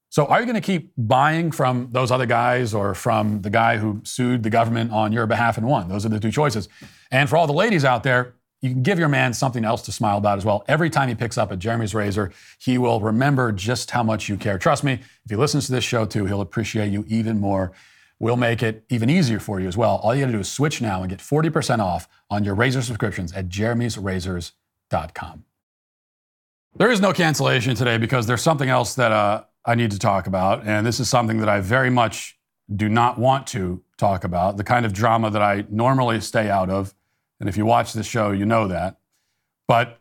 So, are you going to keep buying from those other guys or from the guy who sued the government on your behalf and won? Those are the two choices. And for all the ladies out there, you can give your man something else to smile about as well. Every time he picks up a Jeremy's razor, he will remember just how much you care. Trust me, if he listens to this show too, he'll appreciate you even more We'll make it even easier for you as well. All you got to do is switch now and get 40% off on your razor subscriptions at jeremy'srazors.com. There is no cancellation today because there's something else that uh, I need to talk about. And this is something that I very much do not want to talk about, the kind of drama that I normally stay out of. And if you watch this show, you know that. But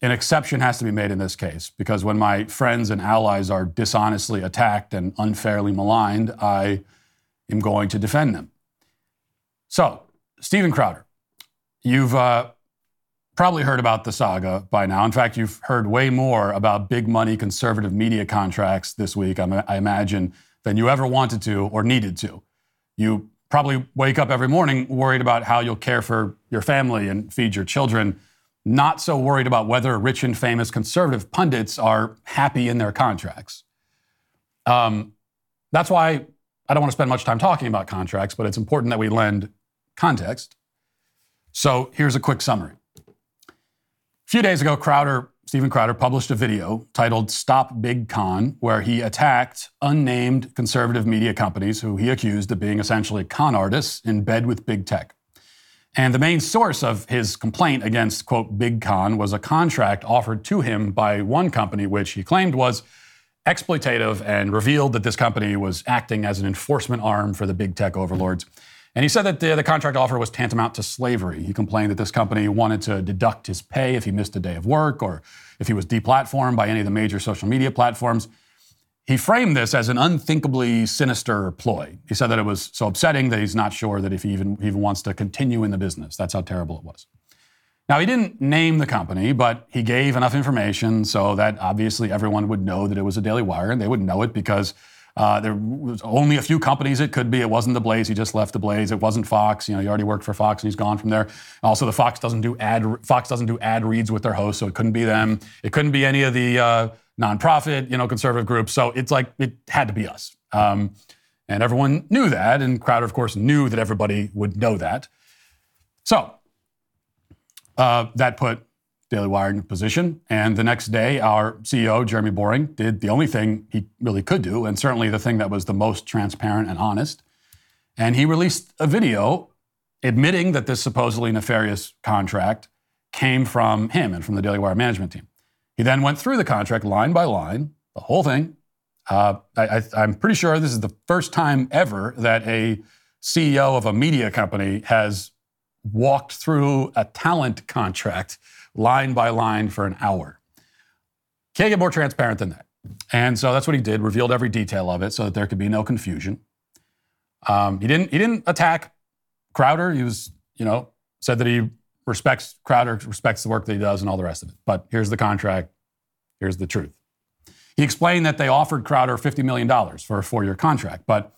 an exception has to be made in this case because when my friends and allies are dishonestly attacked and unfairly maligned, I am going to defend them. So, Steven Crowder, you've uh, probably heard about the saga by now. In fact, you've heard way more about big money conservative media contracts this week, I imagine, than you ever wanted to or needed to. You probably wake up every morning worried about how you'll care for your family and feed your children, not so worried about whether rich and famous conservative pundits are happy in their contracts. Um, that's why I don't want to spend much time talking about contracts, but it's important that we lend context. So here's a quick summary. A few days ago, Crowder, Steven Crowder, published a video titled Stop Big Con, where he attacked unnamed conservative media companies who he accused of being essentially con artists in bed with big tech. And the main source of his complaint against, quote, Big Con was a contract offered to him by one company, which he claimed was exploitative and revealed that this company was acting as an enforcement arm for the big tech overlords. And he said that the, the, contract offer was tantamount to slavery. He complained that this company wanted to deduct his pay if he missed a day of work or if he was deplatformed by any of the major social media platforms. He framed this as an unthinkably sinister ploy. He said that it was so upsetting that he's not sure that if he even, even wants to continue in the business. That's how terrible it was. Now, he didn't name the company, but he gave enough information so that obviously everyone would know that it was a Daily Wire, and they would know it because uh, there was only a few companies it could be. It wasn't the Blaze. He just left the Blaze. It wasn't Fox. You know, he already worked for Fox and he's gone from there. Also, the Fox doesn't do ad Fox doesn't do ad reads with their hosts, so it couldn't be them. It couldn't be any of the uh, nonprofit, you know, conservative groups. So it's like it had to be us. Um, and everyone knew that, and Crowder, of course, knew that everybody would know that. So uh, that put Daily Wire in position. And the next day, our CEO, Jeremy Boring, did the only thing he really could do, and certainly the thing that was the most transparent and honest. And he released a video admitting that this supposedly nefarious contract came from him and from the Daily Wire management team. He then went through the contract line by line, the whole thing. Uh, I, am pretty sure this is the first time ever that a CEO of a media company has walked through a talent contract line by line for an hour. Can't get more transparent than that. And so that's what he did, revealed every detail of it so that there could be no confusion. Um, he didn't he didn't attack Crowder. He was, you know, said that he respects Crowder, respects the work that he does and all the rest of it. But here's the contract. Here's the truth. He explained that they offered Crowder $50 million for a four-year contract, but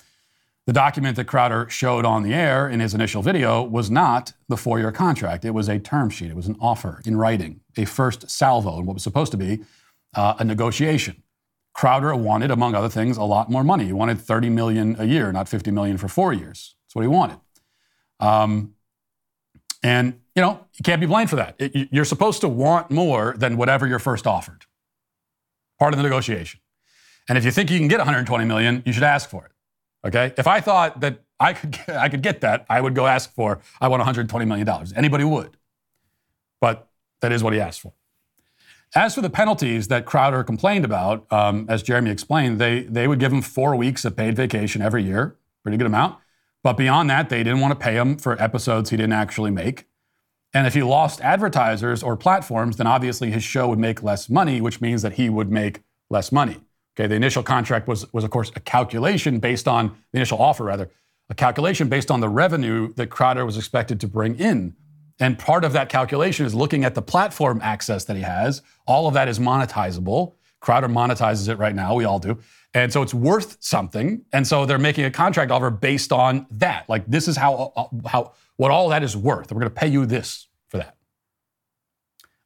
the document that Crowder showed on the air in his initial video was not the four year contract. It was a term sheet, it was an offer in writing, a first salvo in what was supposed to be uh, a negotiation. Crowder wanted, among other things, a lot more money. He wanted 30 million a year, not 50 million for four years. That's what he wanted. Um, and, you know, you can't be blamed for that. It, you're supposed to want more than whatever you're first offered. Part of the negotiation. And if you think you can get 120 million, you should ask for it. Okay? If I thought that I could get, I could get that, I would go ask for I want 120 million dollars. Anybody would. But that is what he asked for. As for the penalties that Crowder complained about, um, as Jeremy explained, they, they would give him four weeks of paid vacation every year, pretty good amount. But beyond that, they didn't want to pay him for episodes he didn't actually make. And if he lost advertisers or platforms, then obviously his show would make less money, which means that he would make less money. Okay, the initial contract was, was of course, a calculation based on the initial offer, rather, a calculation based on the revenue that Crowder was expected to bring in. And part of that calculation is looking at the platform access that he has. All of that is monetizable. Crowder monetizes it right now. We all do. And so it's worth something. And so they're making a contract offer based on that. Like this is how, how what all that is worth. We're going to pay you this for that.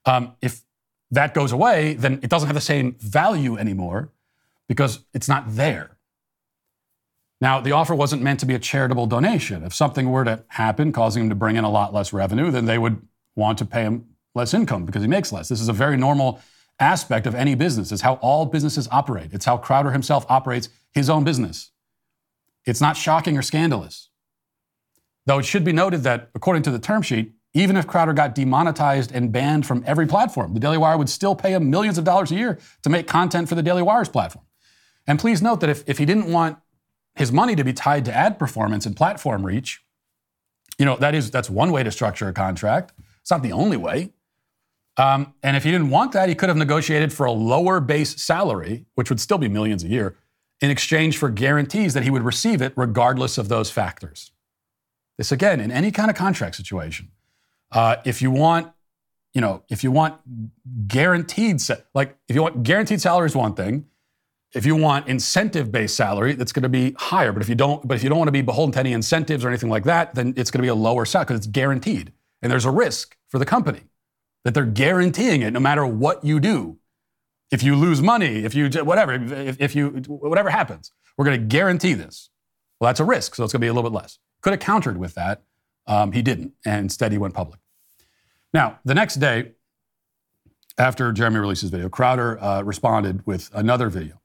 Um, if that goes away, then it doesn't have the same value anymore because it's not there. Now, the offer wasn't meant to be a charitable donation. If something were to happen causing him to bring in a lot less revenue, then they would want to pay him less income because he makes less. This is a very normal aspect of any business. It's how all businesses operate. It's how Crowder himself operates his own business. It's not shocking or scandalous. Though it should be noted that, according to the term sheet, even if Crowder got demonetized and banned from every platform, the Daily Wire would still pay him millions of dollars a year to make content for the Daily Wire's platform. And please note that if, if he didn't want his money to be tied to ad performance and platform reach, you know, that is that's one way to structure a contract. It's not the only way. Um, and if he didn't want that, he could have negotiated for a lower base salary, which would still be millions a year, in exchange for guarantees that he would receive it regardless of those factors. This again, in any kind of contract situation, uh, if you want, you know, if you want guaranteed, like if you want guaranteed salary is one thing, if you want incentive-based salary, that's going to be higher. But if you don't, but if you don't want to be beholden to any incentives or anything like that, then it's going to be a lower salary because it's guaranteed. And there's a risk for the company that they're guaranteeing it no matter what you do. If you lose money, if you whatever, if, if you whatever happens, we're going to guarantee this. Well, that's a risk, so it's going to be a little bit less. Could have countered with that. Um, he didn't, and instead he went public. Now, the next day, after Jeremy released his video, Crowder uh, responded with another video.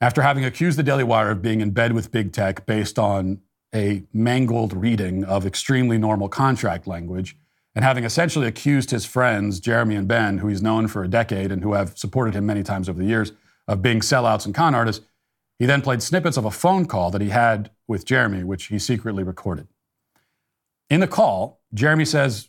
After having accused the Daily Wire of being in bed with big tech based on a mangled reading of extremely normal contract language, and having essentially accused his friends, Jeremy and Ben, who he's known for a decade and who have supported him many times over the years, of being sellouts and con artists, he then played snippets of a phone call that he had with Jeremy, which he secretly recorded. In the call, Jeremy says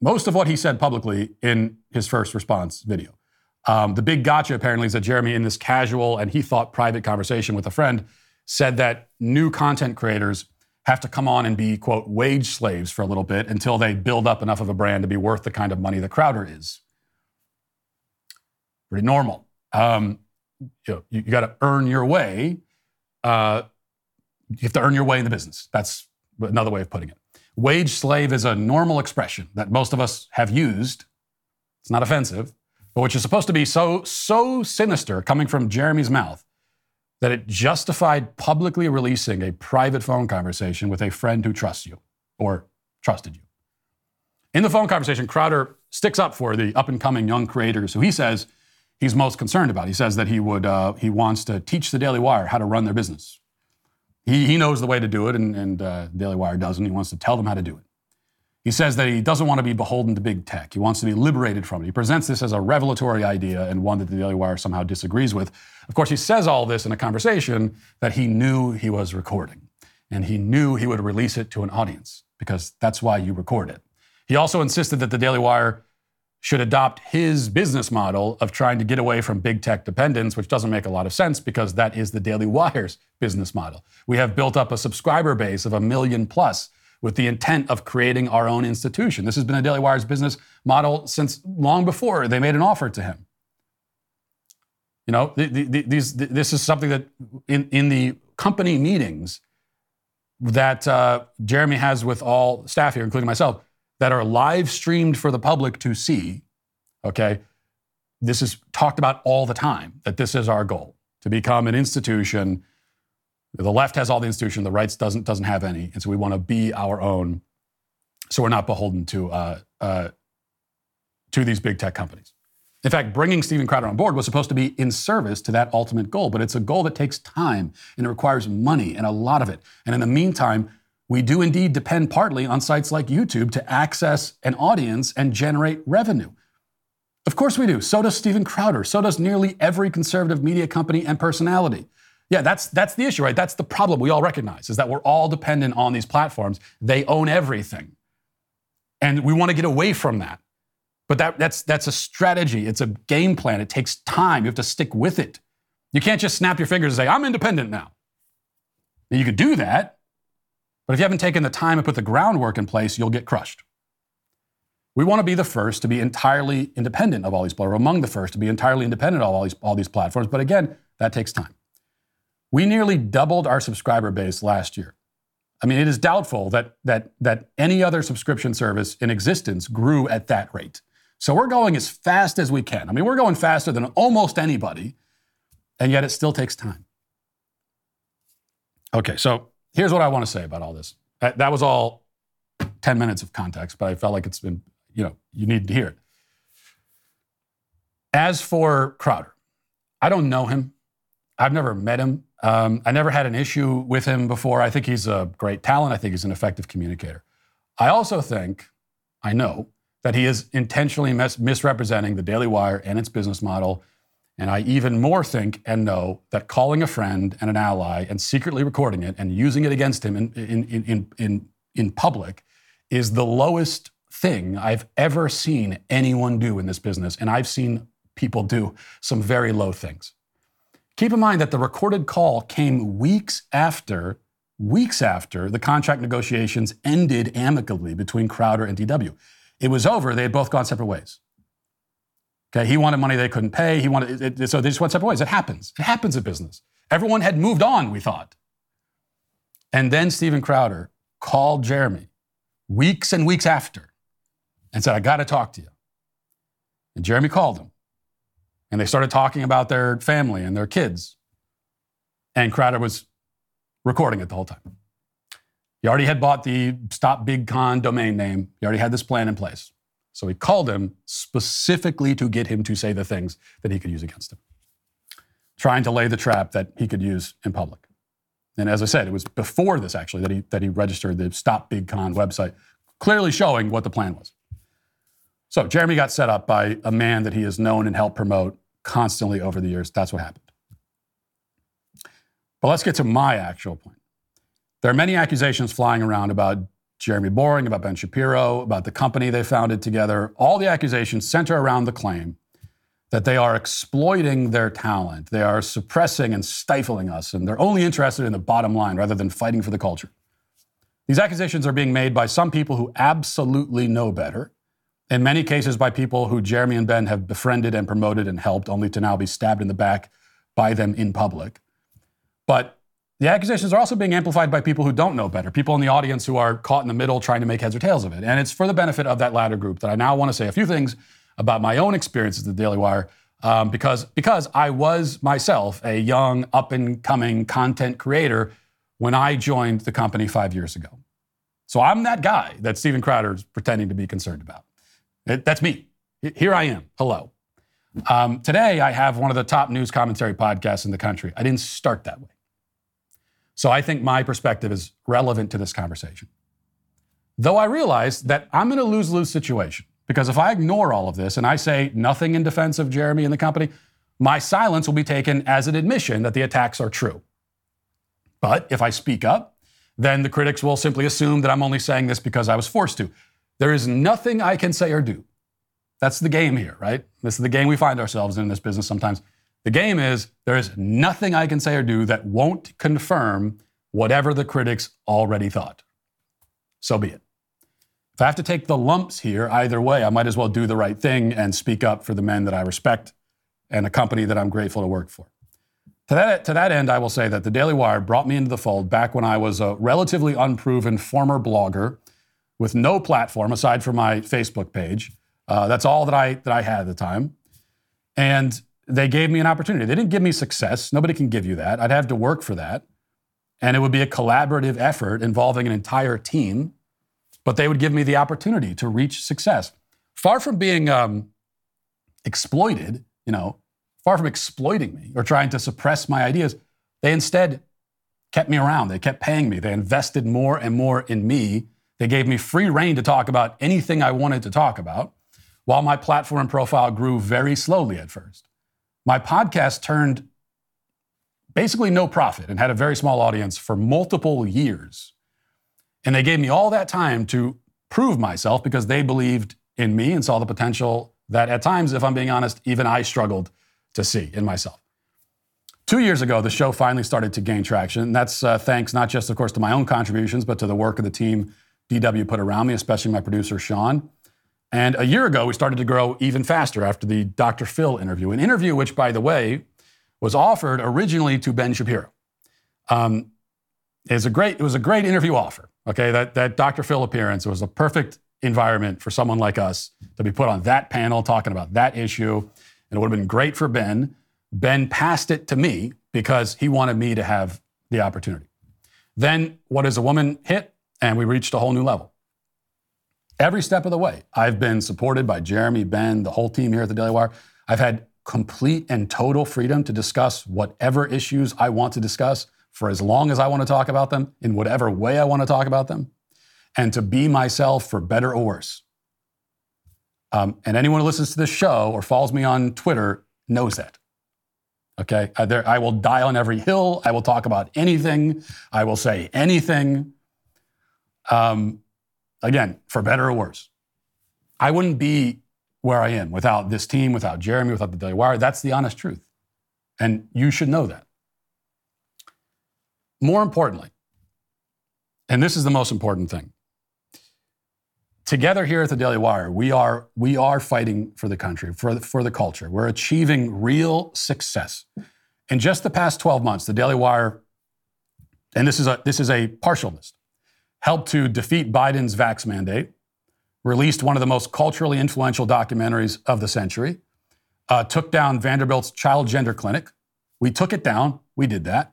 most of what he said publicly in his first response video. Um, the big gotcha apparently is that Jeremy, in this casual and he thought private conversation with a friend, said that new content creators have to come on and be, quote, wage slaves for a little bit until they build up enough of a brand to be worth the kind of money that Crowder is. Pretty normal. Um, you, know, you, you got to earn your way. Uh, you have to earn your way in the business. That's another way of putting it. Wage slave is a normal expression that most of us have used. It's not offensive, but which is supposed to be so so sinister coming from Jeremy's mouth that it justified publicly releasing a private phone conversation with a friend who trusts you or trusted you. In the phone conversation, Crowder sticks up for the up and coming young creators who he says he's most concerned about. He says that he would uh, he wants to teach the Daily Wire how to run their business. He, he knows the way to do it, and, and uh, Daily Wire doesn't. He wants to tell them how to do it. He says that he doesn't want to be beholden to big tech. He wants to be liberated from it. He presents this as a revelatory idea and one that the Daily Wire somehow disagrees with. Of course, he says all this in a conversation that he knew he was recording, and he knew he would release it to an audience because that's why you record it. He also insisted that the Daily Wire should adopt his business model of trying to get away from big tech dependence, which doesn't make a lot of sense because that is the Daily Wire's business model. We have built up a subscriber base of a million plus with the intent of creating our own institution. This has been a Daily Wire's business model since long before they made an offer to him. You know, the, the, these, this is something that in, in the company meetings that uh, Jeremy has with all staff here, including myself, that are live streamed for the public to see, okay, this is talked about all the time that this is our goal to become an institution the left has all the institution, the right doesn't doesn't have any, and so we want to be our own, so we're not beholden to uh, uh, to these big tech companies. In fact, bringing Steven Crowder on board was supposed to be in service to that ultimate goal, but it's a goal that takes time and it requires money and a lot of it. And in the meantime, we do indeed depend partly on sites like YouTube to access an audience and generate revenue. Of course we do. So does Steven Crowder. So does nearly every conservative media company and personality. Yeah, that's that's the issue, right? That's the problem we all recognize is that we're all dependent on these platforms. They own everything. And we want to get away from that. But that, that's that's a strategy. It's a game plan. It takes time. You have to stick with it. You can't just snap your fingers and say, I'm independent now. now you could do that, but if you haven't taken the time and put the groundwork in place, you'll get crushed. We want to be the first to be entirely independent of all these, or among the first to be entirely independent of all these, all these platforms. But again, that takes time. We nearly doubled our subscriber base last year. I mean, it is doubtful that, that, that any other subscription service in existence grew at that rate. So we're going as fast as we can. I mean, we're going faster than almost anybody, and yet it still takes time. Okay, so here's what I want to say about all this. That, that was all 10 minutes of context, but I felt like it's been, you know, you need to hear it. As for Crowder, I don't know him. I've never met him. Um, I never had an issue with him before. I think he's a great talent. I think he's an effective communicator. I also think, I know, that he is intentionally mis- misrepresenting the Daily Wire and its business model. And I even more think and know that calling a friend and an ally and secretly recording it and using it against him in, in, in, in, in public is the lowest thing I've ever seen anyone do in this business. And I've seen people do some very low things. Keep in mind that the recorded call came weeks after, weeks after the contract negotiations ended amicably between Crowder and DW. It was over. They had both gone separate ways. Okay, he wanted money they couldn't pay. He wanted, it, so they just went separate ways. It happens. It happens in business. Everyone had moved on, we thought. And then Steven Crowder called Jeremy weeks and weeks after and said, I got to talk to you. And Jeremy called him. And they started talking about their family and their kids. And Crowder was recording it the whole time. He already had bought the Stop Big Con domain name. He already had this plan in place. So he called him specifically to get him to say the things that he could use against him, trying to lay the trap that he could use in public. And as I said, it was before this actually that he, that he registered the Stop Big Con website, clearly showing what the plan was. So Jeremy got set up by a man that he has known and helped promote constantly over the years. That's what happened. But let's get to my actual point. There are many accusations flying around about Jeremy Boring, about Ben Shapiro, about the company they founded together. All the accusations center around the claim that they are exploiting their talent. They are suppressing and stifling us, and they're only interested in the bottom line rather than fighting for the culture. These accusations are being made by some people who absolutely know better, in many cases by people who Jeremy and Ben have befriended and promoted and helped, only to now be stabbed in the back by them in public. But the accusations are also being amplified by people who don't know better, people in the audience who are caught in the middle trying to make heads or tails of it. And it's for the benefit of that latter group that I now want to say a few things about my own experiences at the Daily Wire um, because, because I was myself a young, up and coming content creator when I joined the company five years ago. So I'm that guy that Steven Crowder is pretending to be concerned about. It, that's me. Here I am. Hello. Um, today, I have one of the top news commentary podcasts in the country. I didn't start that way. So I think my perspective is relevant to this conversation. Though I realize that I'm in a lose lose situation because if I ignore all of this and I say nothing in defense of Jeremy and the company, my silence will be taken as an admission that the attacks are true. But if I speak up, then the critics will simply assume that I'm only saying this because I was forced to. There is nothing I can say or do. That's the game here, right? This is the game we find ourselves in, in this business sometimes. The game is there is nothing I can say or do that won't confirm whatever the critics already thought. So be it. If I have to take the lumps here, either way, I might as well do the right thing and speak up for the men that I respect and a company that I'm grateful to work for. To that, to that end, I will say that the Daily Wire brought me into the fold back when I was a relatively unproven former blogger with no platform aside from my Facebook page. Uh, that's all that I, that I had at the time. And they gave me an opportunity. They didn't give me success. Nobody can give you that. I'd have to work for that. And it would be a collaborative effort involving an entire team, but they would give me the opportunity to reach success. Far from being um, exploited, you know, far from exploiting me or trying to suppress my ideas, they instead kept me around. They kept paying me. They invested more and more in me. They gave me free reign to talk about anything I wanted to talk about, while my platform profile grew very slowly at first my podcast turned basically no profit and had a very small audience for multiple years. And they gave me all that time to prove myself because they believed in me and saw the potential that at times, if I'm being honest, even I struggled to see in myself. Two years ago, the show finally started to gain traction. And that's uh, thanks not just, of course, to my own contributions, but to the work of the team DW put around me, especially my producer, Sean. And a year ago, we started to grow even faster after the Dr. Phil interview, an interview which, by the way, was offered originally to Ben Shapiro. Um, it, a great, it was a great interview offer. Okay, that, that Dr. Phil appearance was a perfect environment for someone like us to be put on that panel talking about that issue. And it would have been great for Ben. Ben passed it to me because he wanted me to have the opportunity. Then, what is a woman hit? And we reached a whole new level every step of the way. I've been supported by Jeremy, Ben, the whole team here at the Daily Wire. I've had complete and total freedom to discuss whatever issues I want to discuss for as long as I want to talk about them, in whatever way I want to talk about them, and to be myself for better or worse. Um, and anyone who listens to this show or follows me on Twitter knows that. Okay? I, there, I will die on every hill. I will talk about anything. I will say anything. Um, Again, for better or worse. I wouldn't be where I am without this team, without Jeremy, without the Daily Wire. That's the honest truth. And you should know that. More importantly, and this is the most important thing. Together here at the Daily Wire, we are, we are fighting for the country, for the, for the culture. We're achieving real success. In just the past 12 months, the Daily Wire, and this is a, this is a partial list, helped to defeat Biden's vax mandate, released one of the most culturally influential documentaries of the century, uh, took down Vanderbilt's child gender clinic. We took it down. We did that.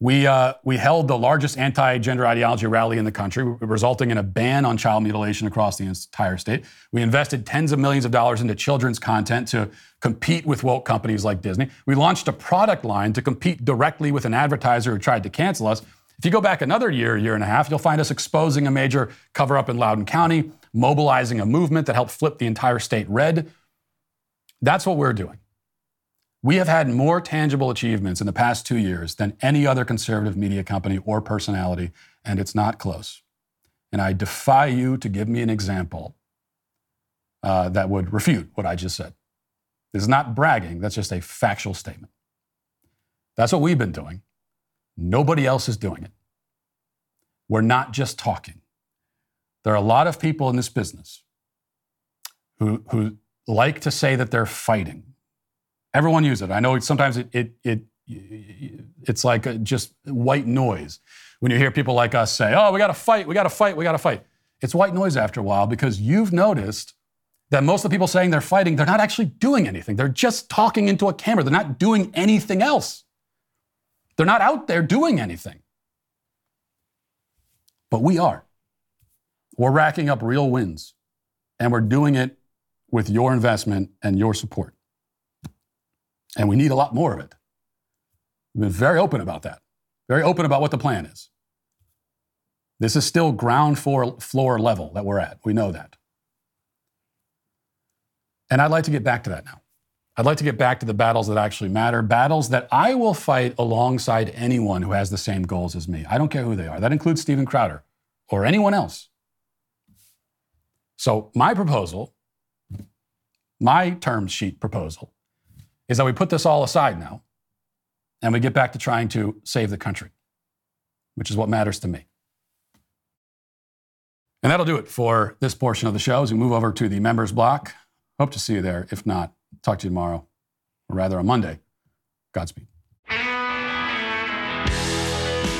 We, uh, we held the largest anti gender ideology rally in the country, resulting in a ban on child mutilation across the entire state. We invested tens of millions of dollars into children's content to compete with woke companies like Disney. We launched a product line to compete directly with an advertiser who tried to cancel us. If you go back another year, year and a half, you'll find us exposing a major cover up in Loudoun County, mobilizing a movement that helped flip the entire state red. That's what we're doing. We have had more tangible achievements in the past two years than any other conservative media company or personality, and it's not close. And I defy you to give me an example uh, that would refute what I just said. This is not bragging, that's just a factual statement. That's what we've been doing. Nobody else is doing it. We're not just talking. There are a lot of people in this business who, who like to say that they're fighting Everyone use it. I know sometimes it, it, it it's like just white noise when you hear people like us say, "Oh, we got to fight, we got to fight, we got to fight." It's white noise after a while because you've noticed that most of the people saying they're fighting, they're not actually doing anything. They're just talking into a camera. They're not doing anything else. They're not out there doing anything. But we are. We're racking up real wins, and we're doing it with your investment and your support. And we need a lot more of it. We've been very open about that, very open about what the plan is. This is still ground floor, floor level that we're at. We know that. And I'd like to get back to that now. I'd like to get back to the battles that actually matter, battles that I will fight alongside anyone who has the same goals as me. I don't care who they are. That includes Steven Crowder or anyone else. So, my proposal, my term sheet proposal, is that we put this all aside now and we get back to trying to save the country, which is what matters to me. And that'll do it for this portion of the show as we move over to the members block. Hope to see you there. If not, talk to you tomorrow, or rather on Monday. Godspeed.